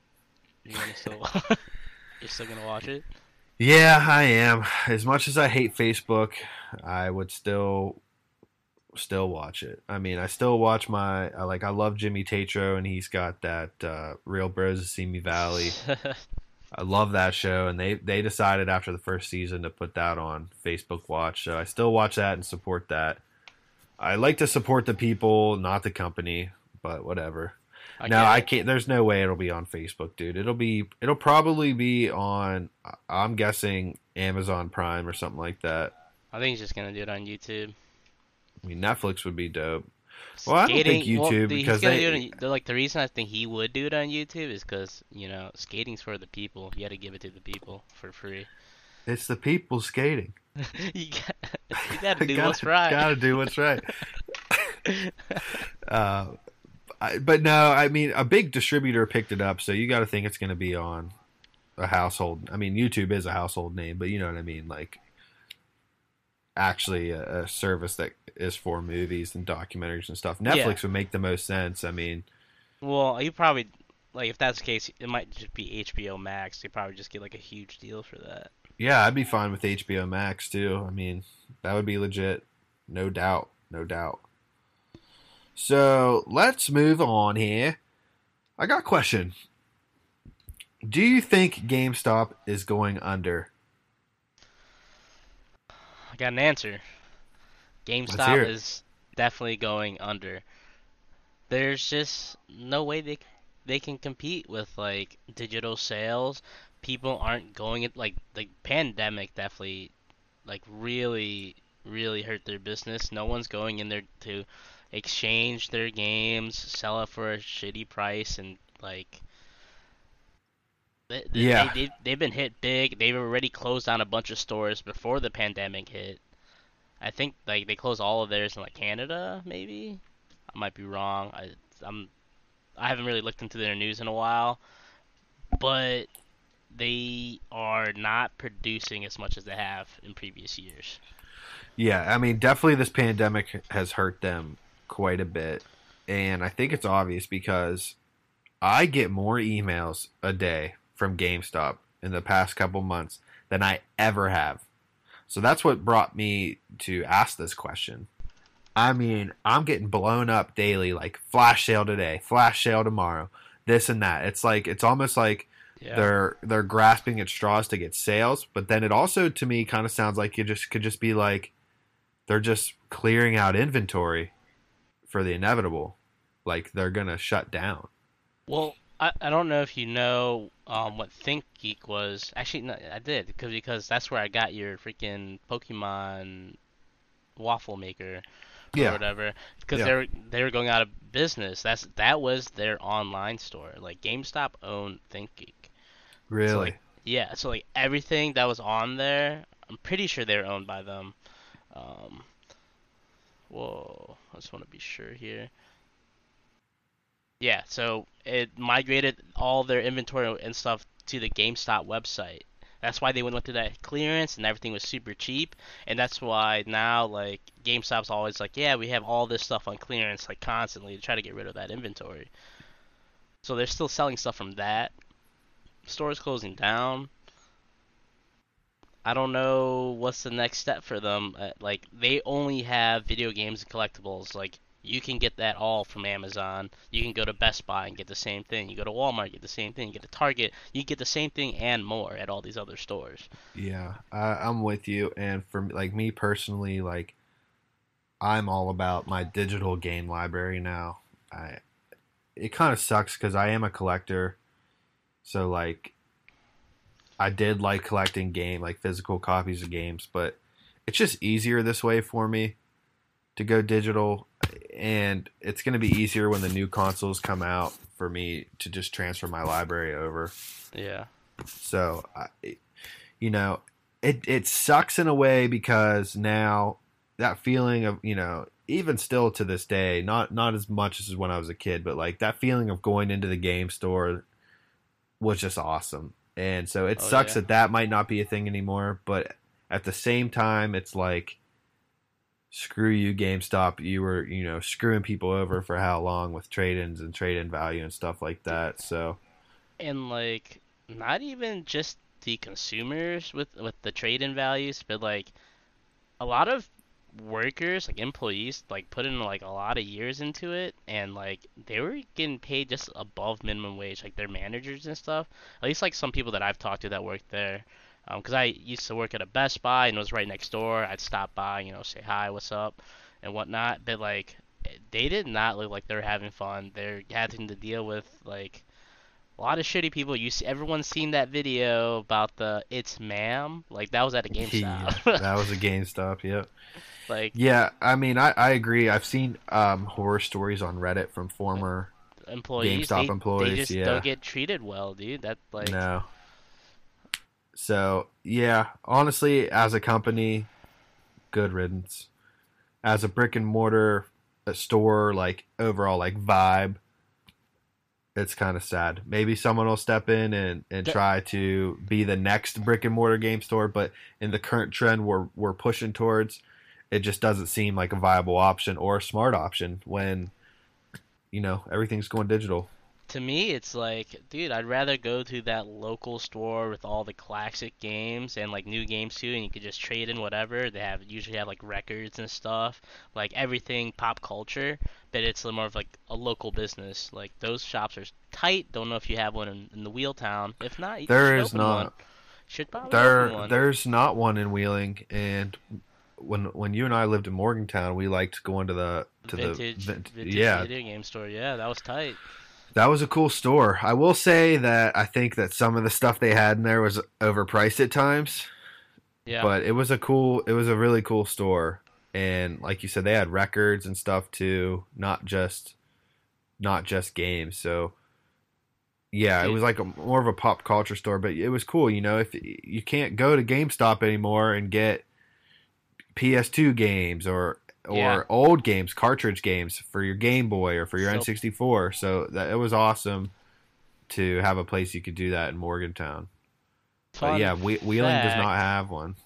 you gonna still you're still gonna watch it? Yeah, I am. As much as I hate Facebook, I would still still watch it. I mean, I still watch my I like I love Jimmy Tatro and he's got that uh, Real Bros of Simi Valley. I love that show and they they decided after the first season to put that on Facebook Watch. So I still watch that and support that. I like to support the people, not the company, but whatever. I no, I can't. There's no way it'll be on Facebook, dude. It'll be. It'll probably be on. I'm guessing Amazon Prime or something like that. I think he's just gonna do it on YouTube. I mean, Netflix would be dope. Well, skating, I don't think YouTube well, because they, on, like the reason I think he would do it on YouTube is because you know skating's for the people. You got to give it to the people for free. It's the people skating. you got to do gotta, what's right. Got to do what's right. uh, I, but no, I mean a big distributor picked it up, so you got to think it's going to be on a household. I mean, YouTube is a household name, but you know what I mean. Like actually a, a, service that is for movies and documentaries and stuff. Netflix yeah. would make the most sense. I mean, well, you probably like if that's the case, it might just be HBO Max. You probably just get like a huge deal for that. Yeah, I'd be fine with HBO Max too. I mean, that would be legit, no doubt, no doubt. So let's move on here. I got a question. Do you think GameStop is going under? Got an answer. GameStop is definitely going under. There's just no way they they can compete with like digital sales. People aren't going it like the pandemic definitely like really really hurt their business. No one's going in there to exchange their games, sell it for a shitty price, and like they, yeah. They, they, have been hit big. They've already closed down a bunch of stores before the pandemic hit. I think like they closed all of theirs in like Canada, maybe. I might be wrong. I I'm I haven't really looked into their news in a while, but they are not producing as much as they have in previous years. Yeah, I mean, definitely this pandemic has hurt them quite a bit, and I think it's obvious because I get more emails a day from GameStop in the past couple months than I ever have. So that's what brought me to ask this question. I mean, I'm getting blown up daily, like flash sale today, flash sale tomorrow, this and that. It's like it's almost like yeah. they're they're grasping at straws to get sales, but then it also to me kind of sounds like it just could just be like they're just clearing out inventory for the inevitable. Like they're gonna shut down. Well, I, I don't know if you know um, what ThinkGeek was. Actually, no, I did because because that's where I got your freaking Pokemon waffle maker or yeah. whatever. Because yeah. they're they were going out of business. That's that was their online store. Like GameStop owned ThinkGeek. Really? So, like, yeah. So like everything that was on there, I'm pretty sure they're owned by them. Um, whoa, I just want to be sure here. Yeah, so it migrated all their inventory and stuff to the GameStop website. That's why they went to that clearance and everything was super cheap. And that's why now, like, GameStop's always like, yeah, we have all this stuff on clearance, like, constantly to try to get rid of that inventory. So they're still selling stuff from that. Stores closing down. I don't know what's the next step for them. Uh, like they only have video games and collectibles. Like you can get that all from Amazon. You can go to Best Buy and get the same thing. You go to Walmart, get the same thing. You get to Target, you get the same thing and more at all these other stores. Yeah, I, I'm with you. And for like me personally, like I'm all about my digital game library now. I it kind of sucks because I am a collector, so like I did like collecting game like physical copies of games, but it's just easier this way for me to go digital and it's going to be easier when the new consoles come out for me to just transfer my library over. Yeah. So, I, you know, it it sucks in a way because now that feeling of you know even still to this day not not as much as when I was a kid but like that feeling of going into the game store was just awesome and so it Oh, sucks yeah. that that might not be a thing anymore but at the same time it's like screw you GameStop you were you know screwing people over for how long with trade-ins and trade-in value and stuff like that so and like not even just the consumers with with the trade-in values, but like a lot of workers, like employees, like put in like a lot of years into it, and like they were getting paid just above minimum wage, like their managers and stuff. At least like some people that I've talked to that worked there. Because I used to work at a Best Buy and it was right next door. I'd stop by, you know, say hi, what's up, and whatnot. But like, they did not look like they were having fun. They're having to deal with like a lot of shitty people. You see, everyone's seen that video about the "It's Ma'am." Like that was at a yeah, GameStop. that was a GameStop yep like Yeah, I mean, I, I agree. I've seen um, horror stories on Reddit from former. employees, GameStop they, employees, they just yeah. don't get treated well, dude. That like no. So yeah, honestly, as a company, good riddance. As a brick and mortar a store, like overall, like vibe, it's kind of sad. Maybe someone will step in and, and try to be the next brick and mortar game store, but in the current trend we're we're pushing towards, it just doesn't seem like a viable option or a smart option when you know everything's going digital. To me, it's like, dude, I'd rather go to that local store with all the classic games and like new games too, and you could just trade in whatever. They have usually have like records and stuff, like everything pop culture, but it's more of like a local business. Like those shops are tight. Don't know if you have one in, in the Wheel Town. If not, you There is not. One. Should probably There, there's not one in Wheeling, and when when you and I lived in Morgantown, we liked going to the to vintage, the vintage yeah, video game store. Yeah, that was tight. That was a cool store. I will say that I think that some of the stuff they had in there was overpriced at times, Yeah. but it was a cool, it was a really cool store, and like you said, they had records and stuff too, not just not just games. So. Yeah, it was like a, more of a pop culture store, but it was cool. You know, if you can't go to GameStop anymore and get PS2 games or or Yeah. old games, cartridge games for your Game Boy or for your So- N64. So that it was awesome to have a place you could do that in Morgantown. But yeah, we, Wheeling does not have one.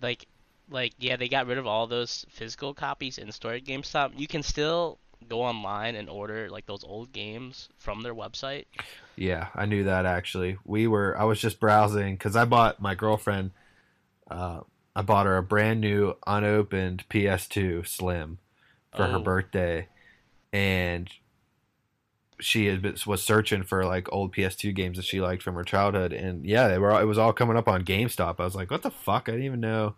like like yeah they got rid of all those physical copies in store at GameStop. You can still go online and order like those old games from their website. Yeah, I knew that actually. We were I was just browsing cuz I bought my girlfriend uh I bought her a brand new unopened PS2 Slim for her Oh. birthday and she had been, was searching for like old PS2 games that she liked from her childhood and yeah, they were all, it was all coming up on GameStop. I was like, "What the fuck? I didn't even know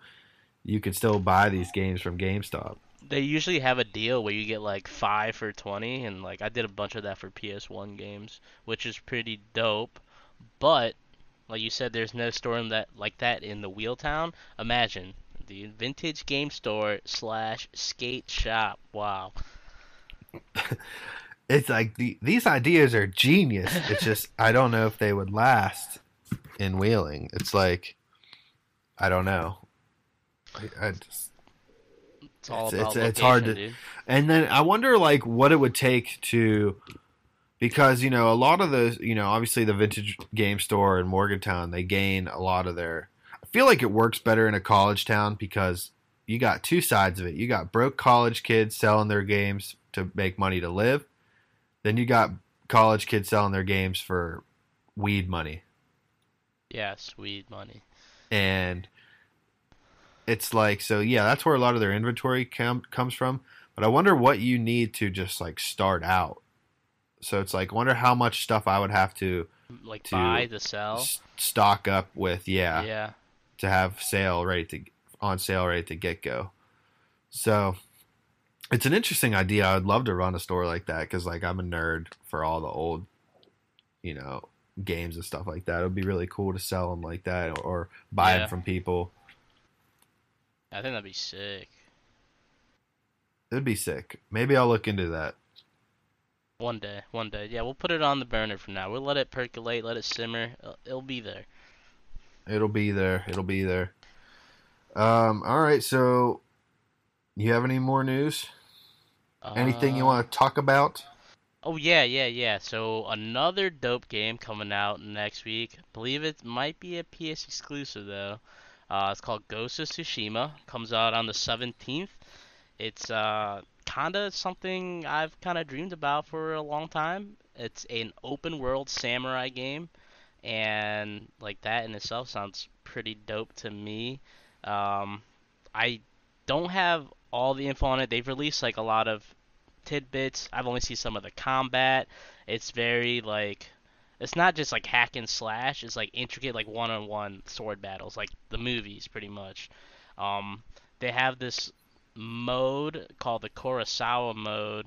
you could still buy these games from GameStop." They usually have a deal where you get like 5 for 20 and like I did a bunch of that for PS1 games, which is pretty dope. But like you said there's no store in that like that in the Wheeltown. Imagine the vintage game store slash skate shop. Wow. It's like the, these ideas are genius. It's just I don't know if they would last in Wheeling. It's like I don't know. I, I just, It's all It's- about it's- it's hard to- dude. and then I wonder like what it would take to because you know a lot of the you know obviously the vintage game store in Morgantown they gain a lot of their I feel like it works better in a college town because you got two sides of it. You got broke college kids selling their games to make money to live. Then you got college kids selling their games for weed money. Yeah, weed money. And it's like so yeah, that's where a lot of their inventory com- comes from. But I wonder what you need to just like start out. So it's like, wonder how much stuff I would have to Like To buy to sell. s- stock up with, yeah, yeah. to have sale ready to on sale ready to get go. So it's an interesting idea. I'd love to run a store like that because like I'm a nerd for all the old, you know, games and stuff like that. It would be really cool to sell them like that or, or buy Yeah. them from people. I think that'd be sick. It'd be sick. Maybe I'll look into that. One day, one day. Yeah, we'll put it on the burner for now. We'll let it percolate, let it simmer. It'll, it'll be there. It'll be there. It'll be there. Um. All right. So, you have any more news? Anything you Uh, want to talk about? Oh yeah, yeah, yeah. So another dope game coming out next week. believe it might be a PS exclusive though. Uh, it's called Ghost of Tsushima. Comes out on the 17th. It's uh kind of something I've kind of dreamed about for a long time. It's an open world samurai game, and like that in itself sounds pretty dope to me. Um, I don't have all the info on it. They've released like a lot of tidbits. I've only seen some of the combat. It's very like it's not just like hack and slash. It's like intricate like one-on-one sword battles, like the movies, pretty much. Um, they have this mode called the Kurosawa mode.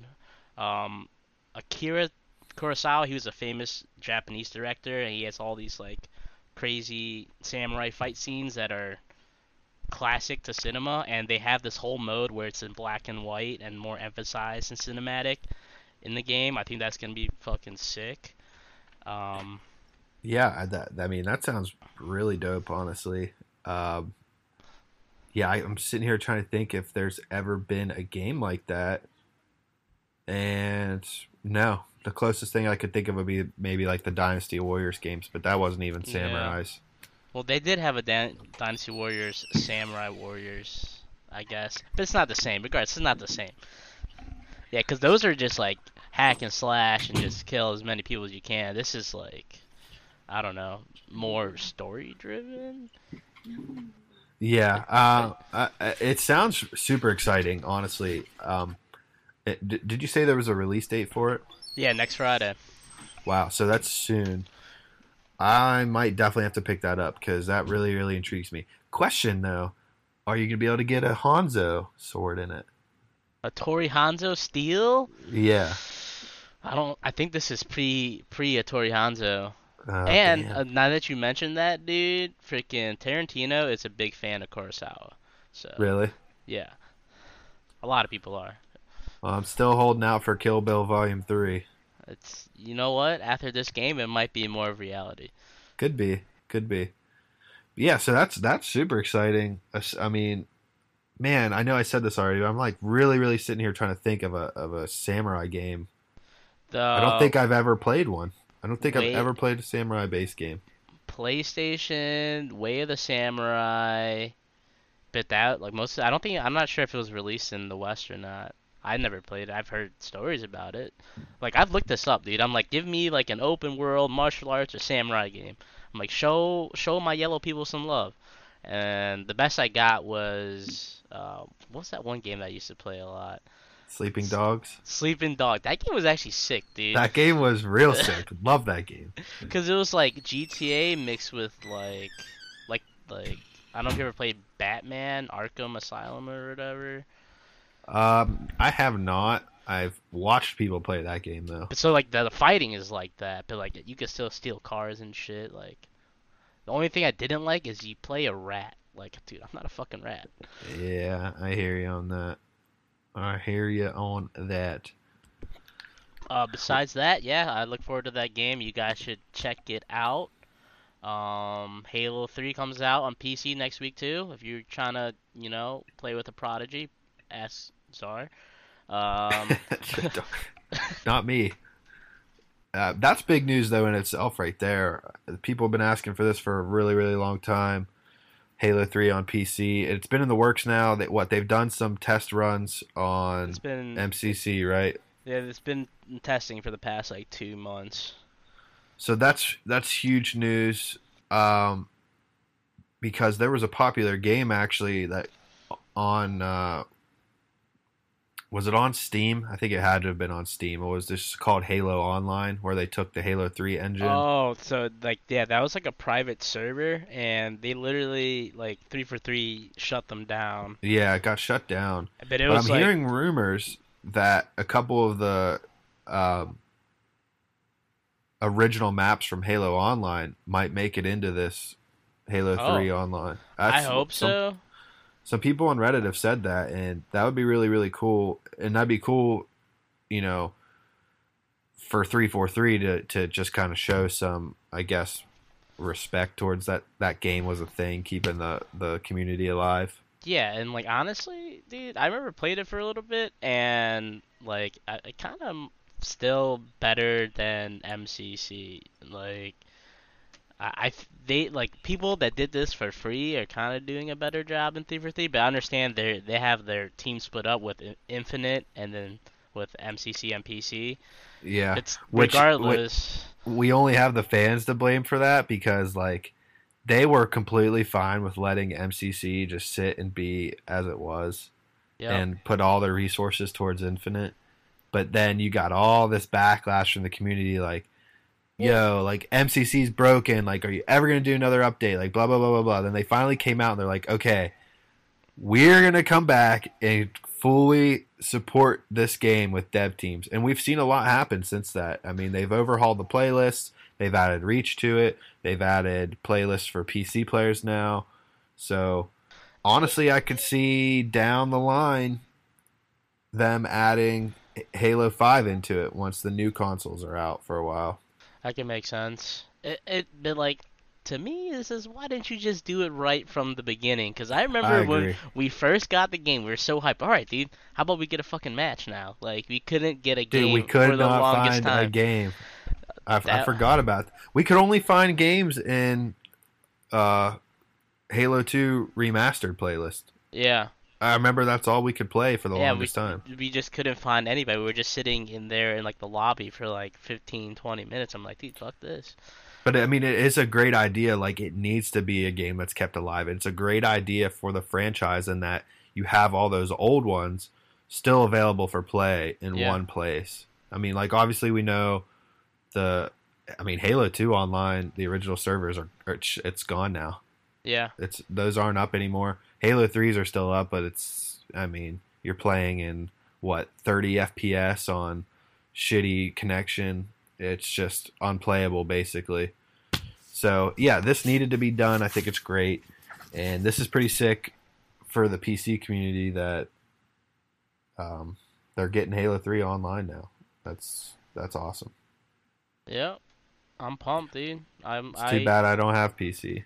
Um, Akira Kurosawa, he was a famous Japanese director, and he has all these like crazy samurai fight scenes that are classic to cinema, and they have this whole mode where it's in black and white and more emphasized and cinematic in the game. I think that's gonna be fucking sick. Um, Yeah, I- that I mean that sounds really dope. Honestly, um, yeah, I, I'm sitting here trying to think if there's ever been a game like that, and no, the closest thing I could think of would be maybe like the Dynasty Warriors games, but that wasn't even Yeah. samurais. well, they did have a Dan- Dynasty Warriors, Samurai Warriors, I guess, but it's not the same. Regardless, it's not the same. Yeah, because those are just like hack and slash and just kill as many people as you can. This is like, I don't know, more story driven. Yeah, uh, uh, it sounds super exciting. Honestly, um, it, d- did you say there was a release date for it? Yeah, next Friday. Wow, so that's soon. I might definitely have to pick that up because that really, really intrigues me. Question though, are you gonna be able to get a Hanzo sword in it? Hattori Hanzo Steel? Yeah. I don't. I think this is pre pre Hattori Hanzo. Oh, and uh, now that you mentioned that, dude, freaking Tarantino is a big fan of Kurosawa. So really, yeah, a lot of people are. well, I'm still holding out for Kill Bill Volume Three. It's you know what? After this game, it might be more of reality. Could be, could be. Yeah, so that's that's super exciting. I mean, man, I know I said this already, but I'm like really, really sitting here trying to think of a of a samurai game. The I don't think I've ever played one. I don't think wait. I've ever played a samurai based game. PlayStation, Way of the Samurai, bit that like most. I don't think I'm not sure if it was released in the West or not. I never played it. I've heard stories about it. Like I've looked this up, dude. I'm like, give me like an open world martial arts or samurai game. I'm like, show show my yellow people some love. And the best I got was uh, what's that one game that I used to play a lot? Sleeping Dogs. Sleeping Dog. That game was actually sick, dude. That game was real sick. Love that game. Because it was like GTA mixed with like, like, like I don't know if you ever played Batman Arkham Asylum or whatever. Um, I have not. I've watched people play that game though. But so like the, the fighting is like that, but like you can still steal cars and shit. Like the only thing I didn't like is you play a rat. Like, dude, I'm not a fucking rat. Yeah, I hear you on that. I hear you on that. Uh, besides that, yeah, I look forward to that game. You guys should check it out. Um, Halo 3 comes out on PC next week too. If you're trying to, you know, play with a Prodigy, ask Czar. Um, not me. Uh, that's big news though in itself, right there. People have been asking for this for a really, really long time. Halo Three on PC. It's been in the works now. That what they've done some test runs on it's been MCC, right? yeah, it's been testing for the past like two months. So that's that's huge news. Um, because there was a popular game actually that on uh, was it on Steam? I think it had to have been on Steam. It was just called Halo Online, where they took the Halo Three engine. Oh, so like yeah, that was like a private server, and they literally like three four three shut them down. Yeah, it got shut down. But it but I'm like hearing rumors that a couple of the um, original maps from Halo Online might make it into this Halo Oh. Three Online. I hope some- so. Some people on Reddit have said that, and that would be really, really cool. And that'd be cool, you know, for three four three to to just kind of show some, I guess, respect towards that that game was a thing, keeping the the community alive. Yeah, and like honestly, dude, I remember played it for a little bit, and like I, I kind of still better than MCC. Like, I, they like people that did this for free are kind of doing a better job in three four three. But I understand they they have their team split up with Infinite and then with MCC and PC. Yeah, It's Which- regardless. we only have the fans to blame for that because like they were completely fine with letting MCC just sit and be as it was. yeah. and put all their resources towards Infinite. But then you got all this backlash from the community, like, yo, like MCC's broken. Like, are you ever gonna do another update? Like, blah blah blah blah blah. Then they finally came out and they're like, okay, we're gonna come back and fully support this game with dev teams. And we've seen a lot happen since that. I mean, they've overhauled the playlists. They've added reach to it. They've added playlists for PC players now. So honestly, I could see down the line them adding Halo 5 into it once the new consoles are out for a while. That can make sense. It, it, but like to me, this is why didn't you just do it right from the beginning? Because I remember I when we first got the game, we were so hyped. All right, dude, how about we get a fucking match now? Like we couldn't get a Dude, game we could for the not longest find time. a game. I, I forgot about that. We could only find games in uh, Halo 2 remastered playlist. Yeah, I remember that's all we could play for the yeah, we longest time. we just couldn't find anybody. We were just sitting in there in like the lobby for like 15, 20 minutes. I'm like, dude, fuck this. But I mean, it is a great idea. Like, it needs to be a game that's kept alive. It's a great idea for the franchise in that you have all those old ones still available for play in Yeah. one place. I mean, like, obviously, we know the. I mean, Halo 2 online, the original servers are, are it's gone now. Yeah, It's those aren't up anymore. Halo 3s are still up, but it's. I mean, you're playing in what 30 FPS on shitty connection. It's just unplayable, basically. So yeah, this needed to be done. I think it's great, and this is pretty sick for the PC community that um, they're getting Halo 3 online now. That's that's awesome. yeah. I'm pumped, dude. I'm. It's I too bad I don't have PC.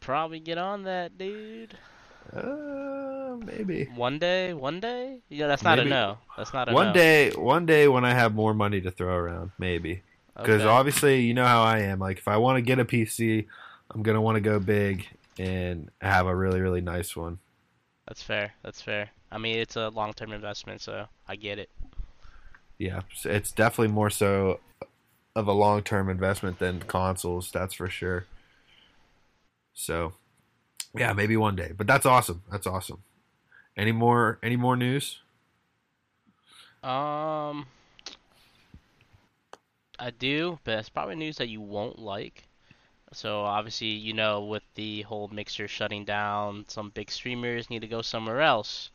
Probably get on that, dude. Uh, maybe. One day, one day. Yeah, that's not Maybe. a no. That's not a One no. day, one day when I have more money to throw around, maybe. Because Okay. obviously, you know how I am. Like, if I want to get a PC, I'm gonna want to go big and have a really, really nice one. That's fair. That's fair. I mean, it's a long-term investment, so I get it. Yeah, it's definitely more so of a long-term investment than consoles. That's for sure. So, yeah, maybe one day. But that's awesome. That's awesome. Any more? Any more news? Um, I do, but it's probably news that you won't like. So obviously, you know, with the whole mixer shutting down, some big streamers need to go somewhere else.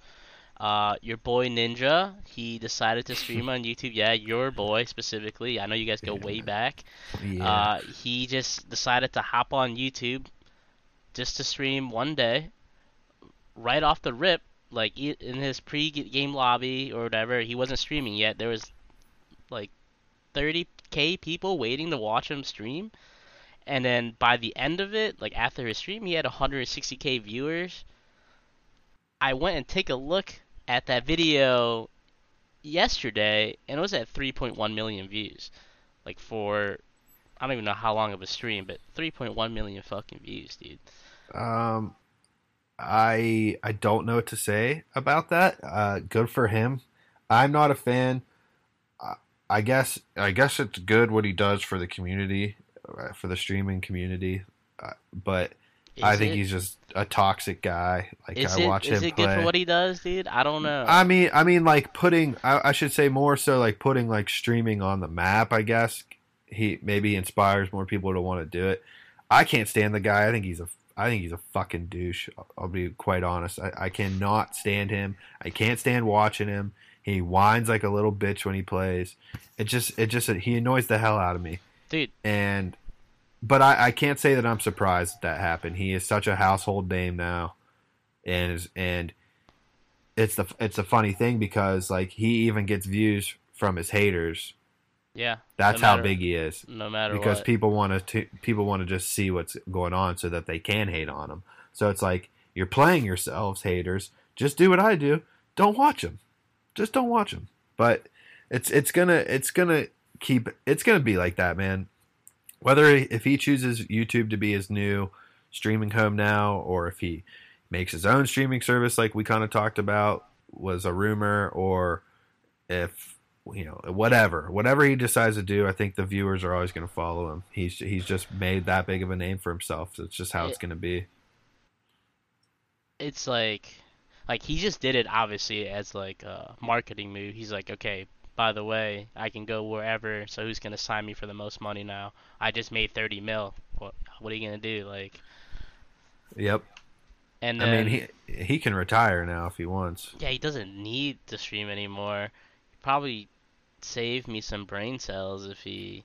Uh, your boy Ninja, he decided to stream on YouTube. Yeah, your boy specifically. I know you guys go way back. Yeah. Uh, he just decided to hop on YouTube just to stream one day, right off the rip. Like in his pre-game lobby or whatever, he wasn't streaming yet. There was like 30k people waiting to watch him stream, and then by the end of it, like after his stream, he had 160k viewers. I went and take a look at that video yesterday, and it was at 3.1 million views. Like for I don't even know how long of a stream, but 3.1 million fucking views, dude. Um, I I don't know what to say about that. Uh, good for him. I'm not a fan. I, I guess I guess it's good what he does for the community, uh, for the streaming community. Uh, but I think it- he's just a toxic guy. Like Is I it watch him. is it play. good for what he does, dude? I don't know. I mean, I mean, like putting. I, I should say more so, like putting like streaming on the map. I guess he maybe inspires more people to want to do it. I can't stand the guy. I think he's a. I think he's a fucking douche. I'll, be quite honest. I, I cannot stand him. I can't stand watching him. He whines like a little bitch when he plays. It just, it just, he annoys the hell out of me. dude, And, but I, I can't say that I'm surprised that, that happened. He is such a household name now, and is and it's the it's a funny thing because like he even gets views from his haters. Yeah. That's no how matter- big he is No matter what. because what. people want to people want to just see what's going on so that they can hate on him. So it's like you're playing yourselves, haters. Just do what I do. Don't watch them. Just don't watch them. But it's it's gonna it's gonna keep it's gonna be like that, man. Whether if he chooses YouTube to be his new streaming home now, or if he makes his own streaming service, like we kind of talked about, was a rumor, or if you know whatever whatever he decides to do i think the viewers are always going to follow him he's he's just made that big of a name for himself so it's just how it's going to be it's like like he just did it obviously as like a marketing move. He's like, okay, by the way, I can go wherever. So who's gonna sign me for the most money now? I just made thirty mil. What what are you gonna do? Like, yep and i mean he he can retire now if he wants yeah, he doesn't need to stream anymore. Probably save me some brain cells if he.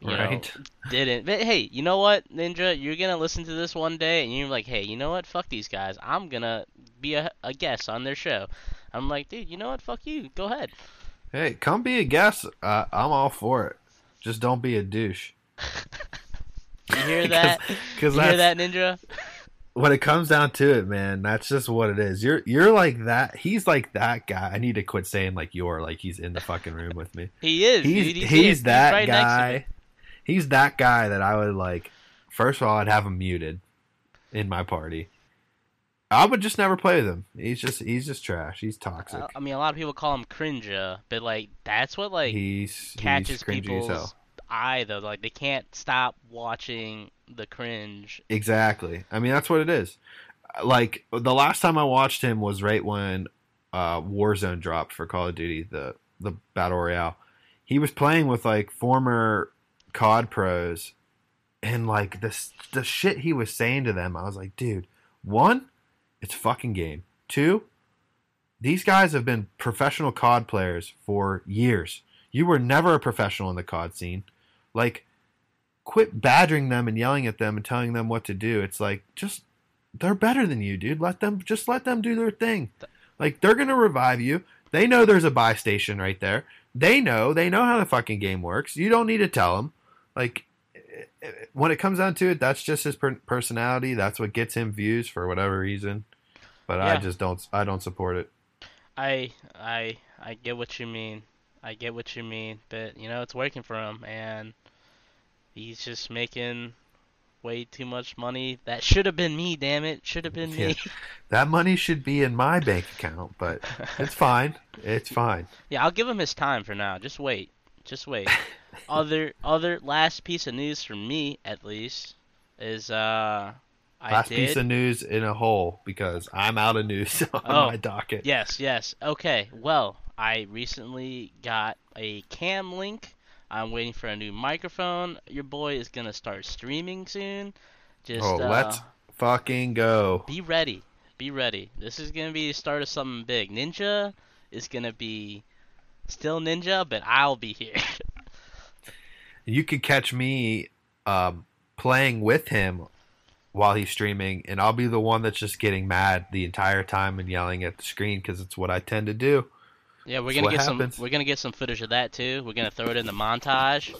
You Right. know, didn't. But hey, you know what, Ninja? You're gonna listen to this one day, and you're like, hey, you know what? Fuck these guys. I'm gonna be a, a guest on their show. I'm like, dude, you know what? Fuck you. Go ahead. hey come be a guest uh, i'm all for it just don't be a douche You hear that? because you hear that, Ninja? When it comes down to it man that's just what it is you're you're like that he's like that guy i need to quit saying like you're like he's in the fucking room with me He is. he's dude. he's, here. that right guy. He's that guy that I would like. First of all, I'd have him muted in my party. I would just never play with him. He's just he's just trash. He's toxic. Uh, I mean, a lot of people call him cringe, but like that's what like he's catches he's people's. Eye though. Like they can't stop watching the cringe. Exactly. I mean, that's what it is. Like the last time I watched him was right when uh, Warzone dropped for Call of Duty, the the battle royale. He was playing with like former COD pros, and like this the shit he was saying to them. I was like, dude, one, it's fucking game. Two, these guys have been professional COD players for years. You were never a professional in the COD scene. Like, quit badgering them and yelling at them and telling them what to do. It's like just they're better than you, dude. Let them just let them do their thing. Like they're gonna revive you. They know there's a buy station right there. They know. They know how the fucking game works. You don't need to tell them. Like when it comes down to it, that's just his per- personality. That's what gets him views for whatever reason. But I just don't. I don't support it. I I I get what you mean. I get what you mean, but you know it's working for him, and he's just making way too much money. That should have been me, damn it. Should have been Yeah. me. That money should be in my bank account, but it's fine. It's fine. yeah, I'll give him his time for now. Just wait. Just wait. other other last piece of news from me at least is uh I Last did piece of news in a hole because I'm out of news on Oh, my docket. Yes, yes. Okay. Well, I recently got a cam link. I'm waiting for a new microphone. Your boy is gonna start streaming soon. Just oh, uh, let's fucking go. be ready. Be ready. This is gonna be the start of something big. Ninja is gonna be still Ninja, but I'll be here. You could catch me um, playing with him while he's streaming, and I'll be the one that's just getting mad the entire time and yelling at the screen because it's what I tend to do. Yeah, we're gonna get happens. some. We're gonna get some footage of that too. We're gonna throw it in the montage.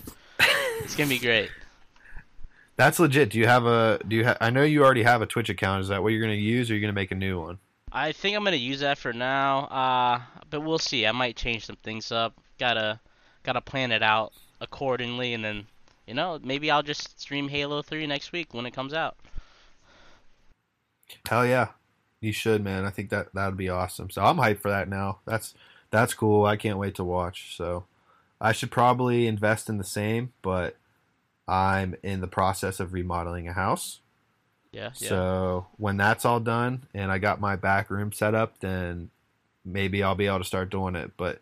it's gonna be great. That's legit. Do you have a? Do you? Ha- I know you already have a Twitch account. Is that what you're going to use, or are you going to make a new one? I think I'm gonna use that for now. Uh, but we'll see. I might change some things up. Gotta gotta plan it out accordingly, and then you know maybe I'll just stream Halo 3 next week when it comes out. Hell yeah, you should, man. I think that that would be awesome. So I'm hyped for that now. That's that's cool. I can't wait to watch. So I should probably invest in the same, but I'm in the process of remodeling a house. Yeah, yeah. So when that's all done and I got my back room set up, then maybe I'll be able to start doing it. But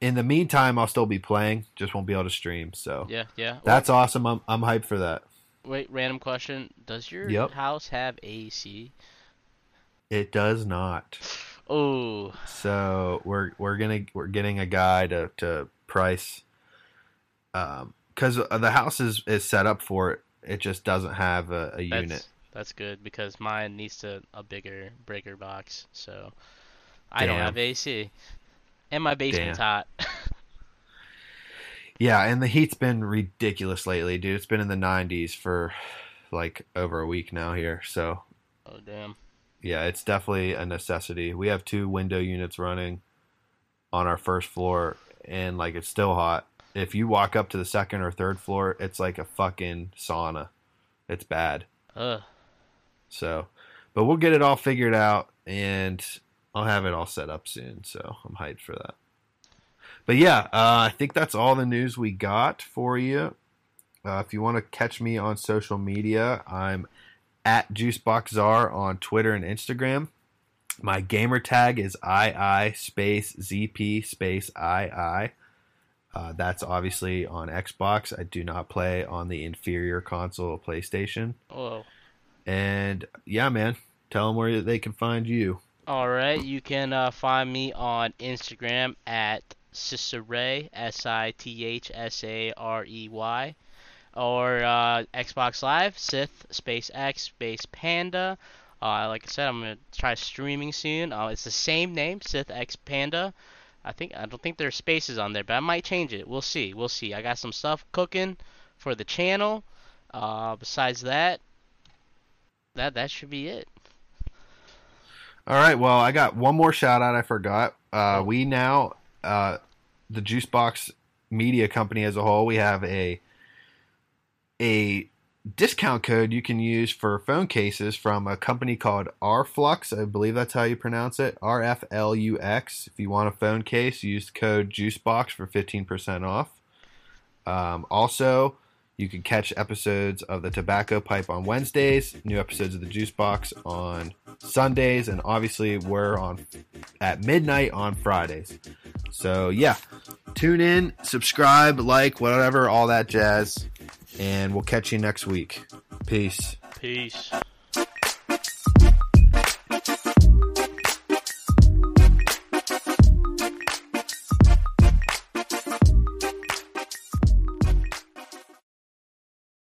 in the meantime, I'll still be playing, just won't be able to stream. So yeah, yeah. that's awesome. I'm I'm hyped for that. Wait, random question. Does your Yep. house have AC? It does not. Oh, So we're we're gonna we're getting a guy to to price, um, because the house is is set up for it. It just doesn't have a, a that's unit. that's good because mine needs to a bigger breaker box. So I don't have AC, and my basement's hot. Yeah, and the heat's been ridiculous lately, dude. It's been in the 90s for like over a week now here. So oh damn. Yeah, it's definitely a necessity. We have two window units running on our first floor, and like it's still hot. If you walk up to the second or third floor, it's like a fucking sauna. It's bad. Ugh. So, but we'll get it all figured out, and I'll have it all set up soon. So I'm hyped for that. But yeah, uh, I think that's all the news we got for you. Uh, if you want to catch me on social media, I'm at JuiceBoxZar on Twitter and Instagram. My gamer tag is II space ZP space II. Uh, that's obviously on Xbox. I do not play on the inferior console PlayStation. Whoa. And yeah, man, tell them where they can find you. All right, you can uh, find me on Instagram at Sithsarey, S I T H S A R E Y, or uh, Xbox Live, Sith space X space Panda. Uh, like I said, I'm gonna try streaming soon. Uh, it's the same name, Sith X Panda. I think I don't think there's spaces on there, but I might change it. We'll see. We'll see. I got some stuff cooking for the channel. Uh, besides that, that that should be it. All right, well, I got one more shout out I forgot. Uh, we now, uh, the Juicebox Media Company as a whole, we have a a discount code you can use for phone cases from a company called RFlux. I believe that's how you pronounce it. R F L U X. If you want a phone case, use code Juicebox for 15% off. Um, also, you can catch episodes of the Tobacco Pipe on Wednesdays, new episodes of the Juice Box on Sundays, and obviously we're on at midnight on Fridays. So yeah, tune in, subscribe, like, whatever, all that jazz, and we'll catch you next week. Peace. Peace.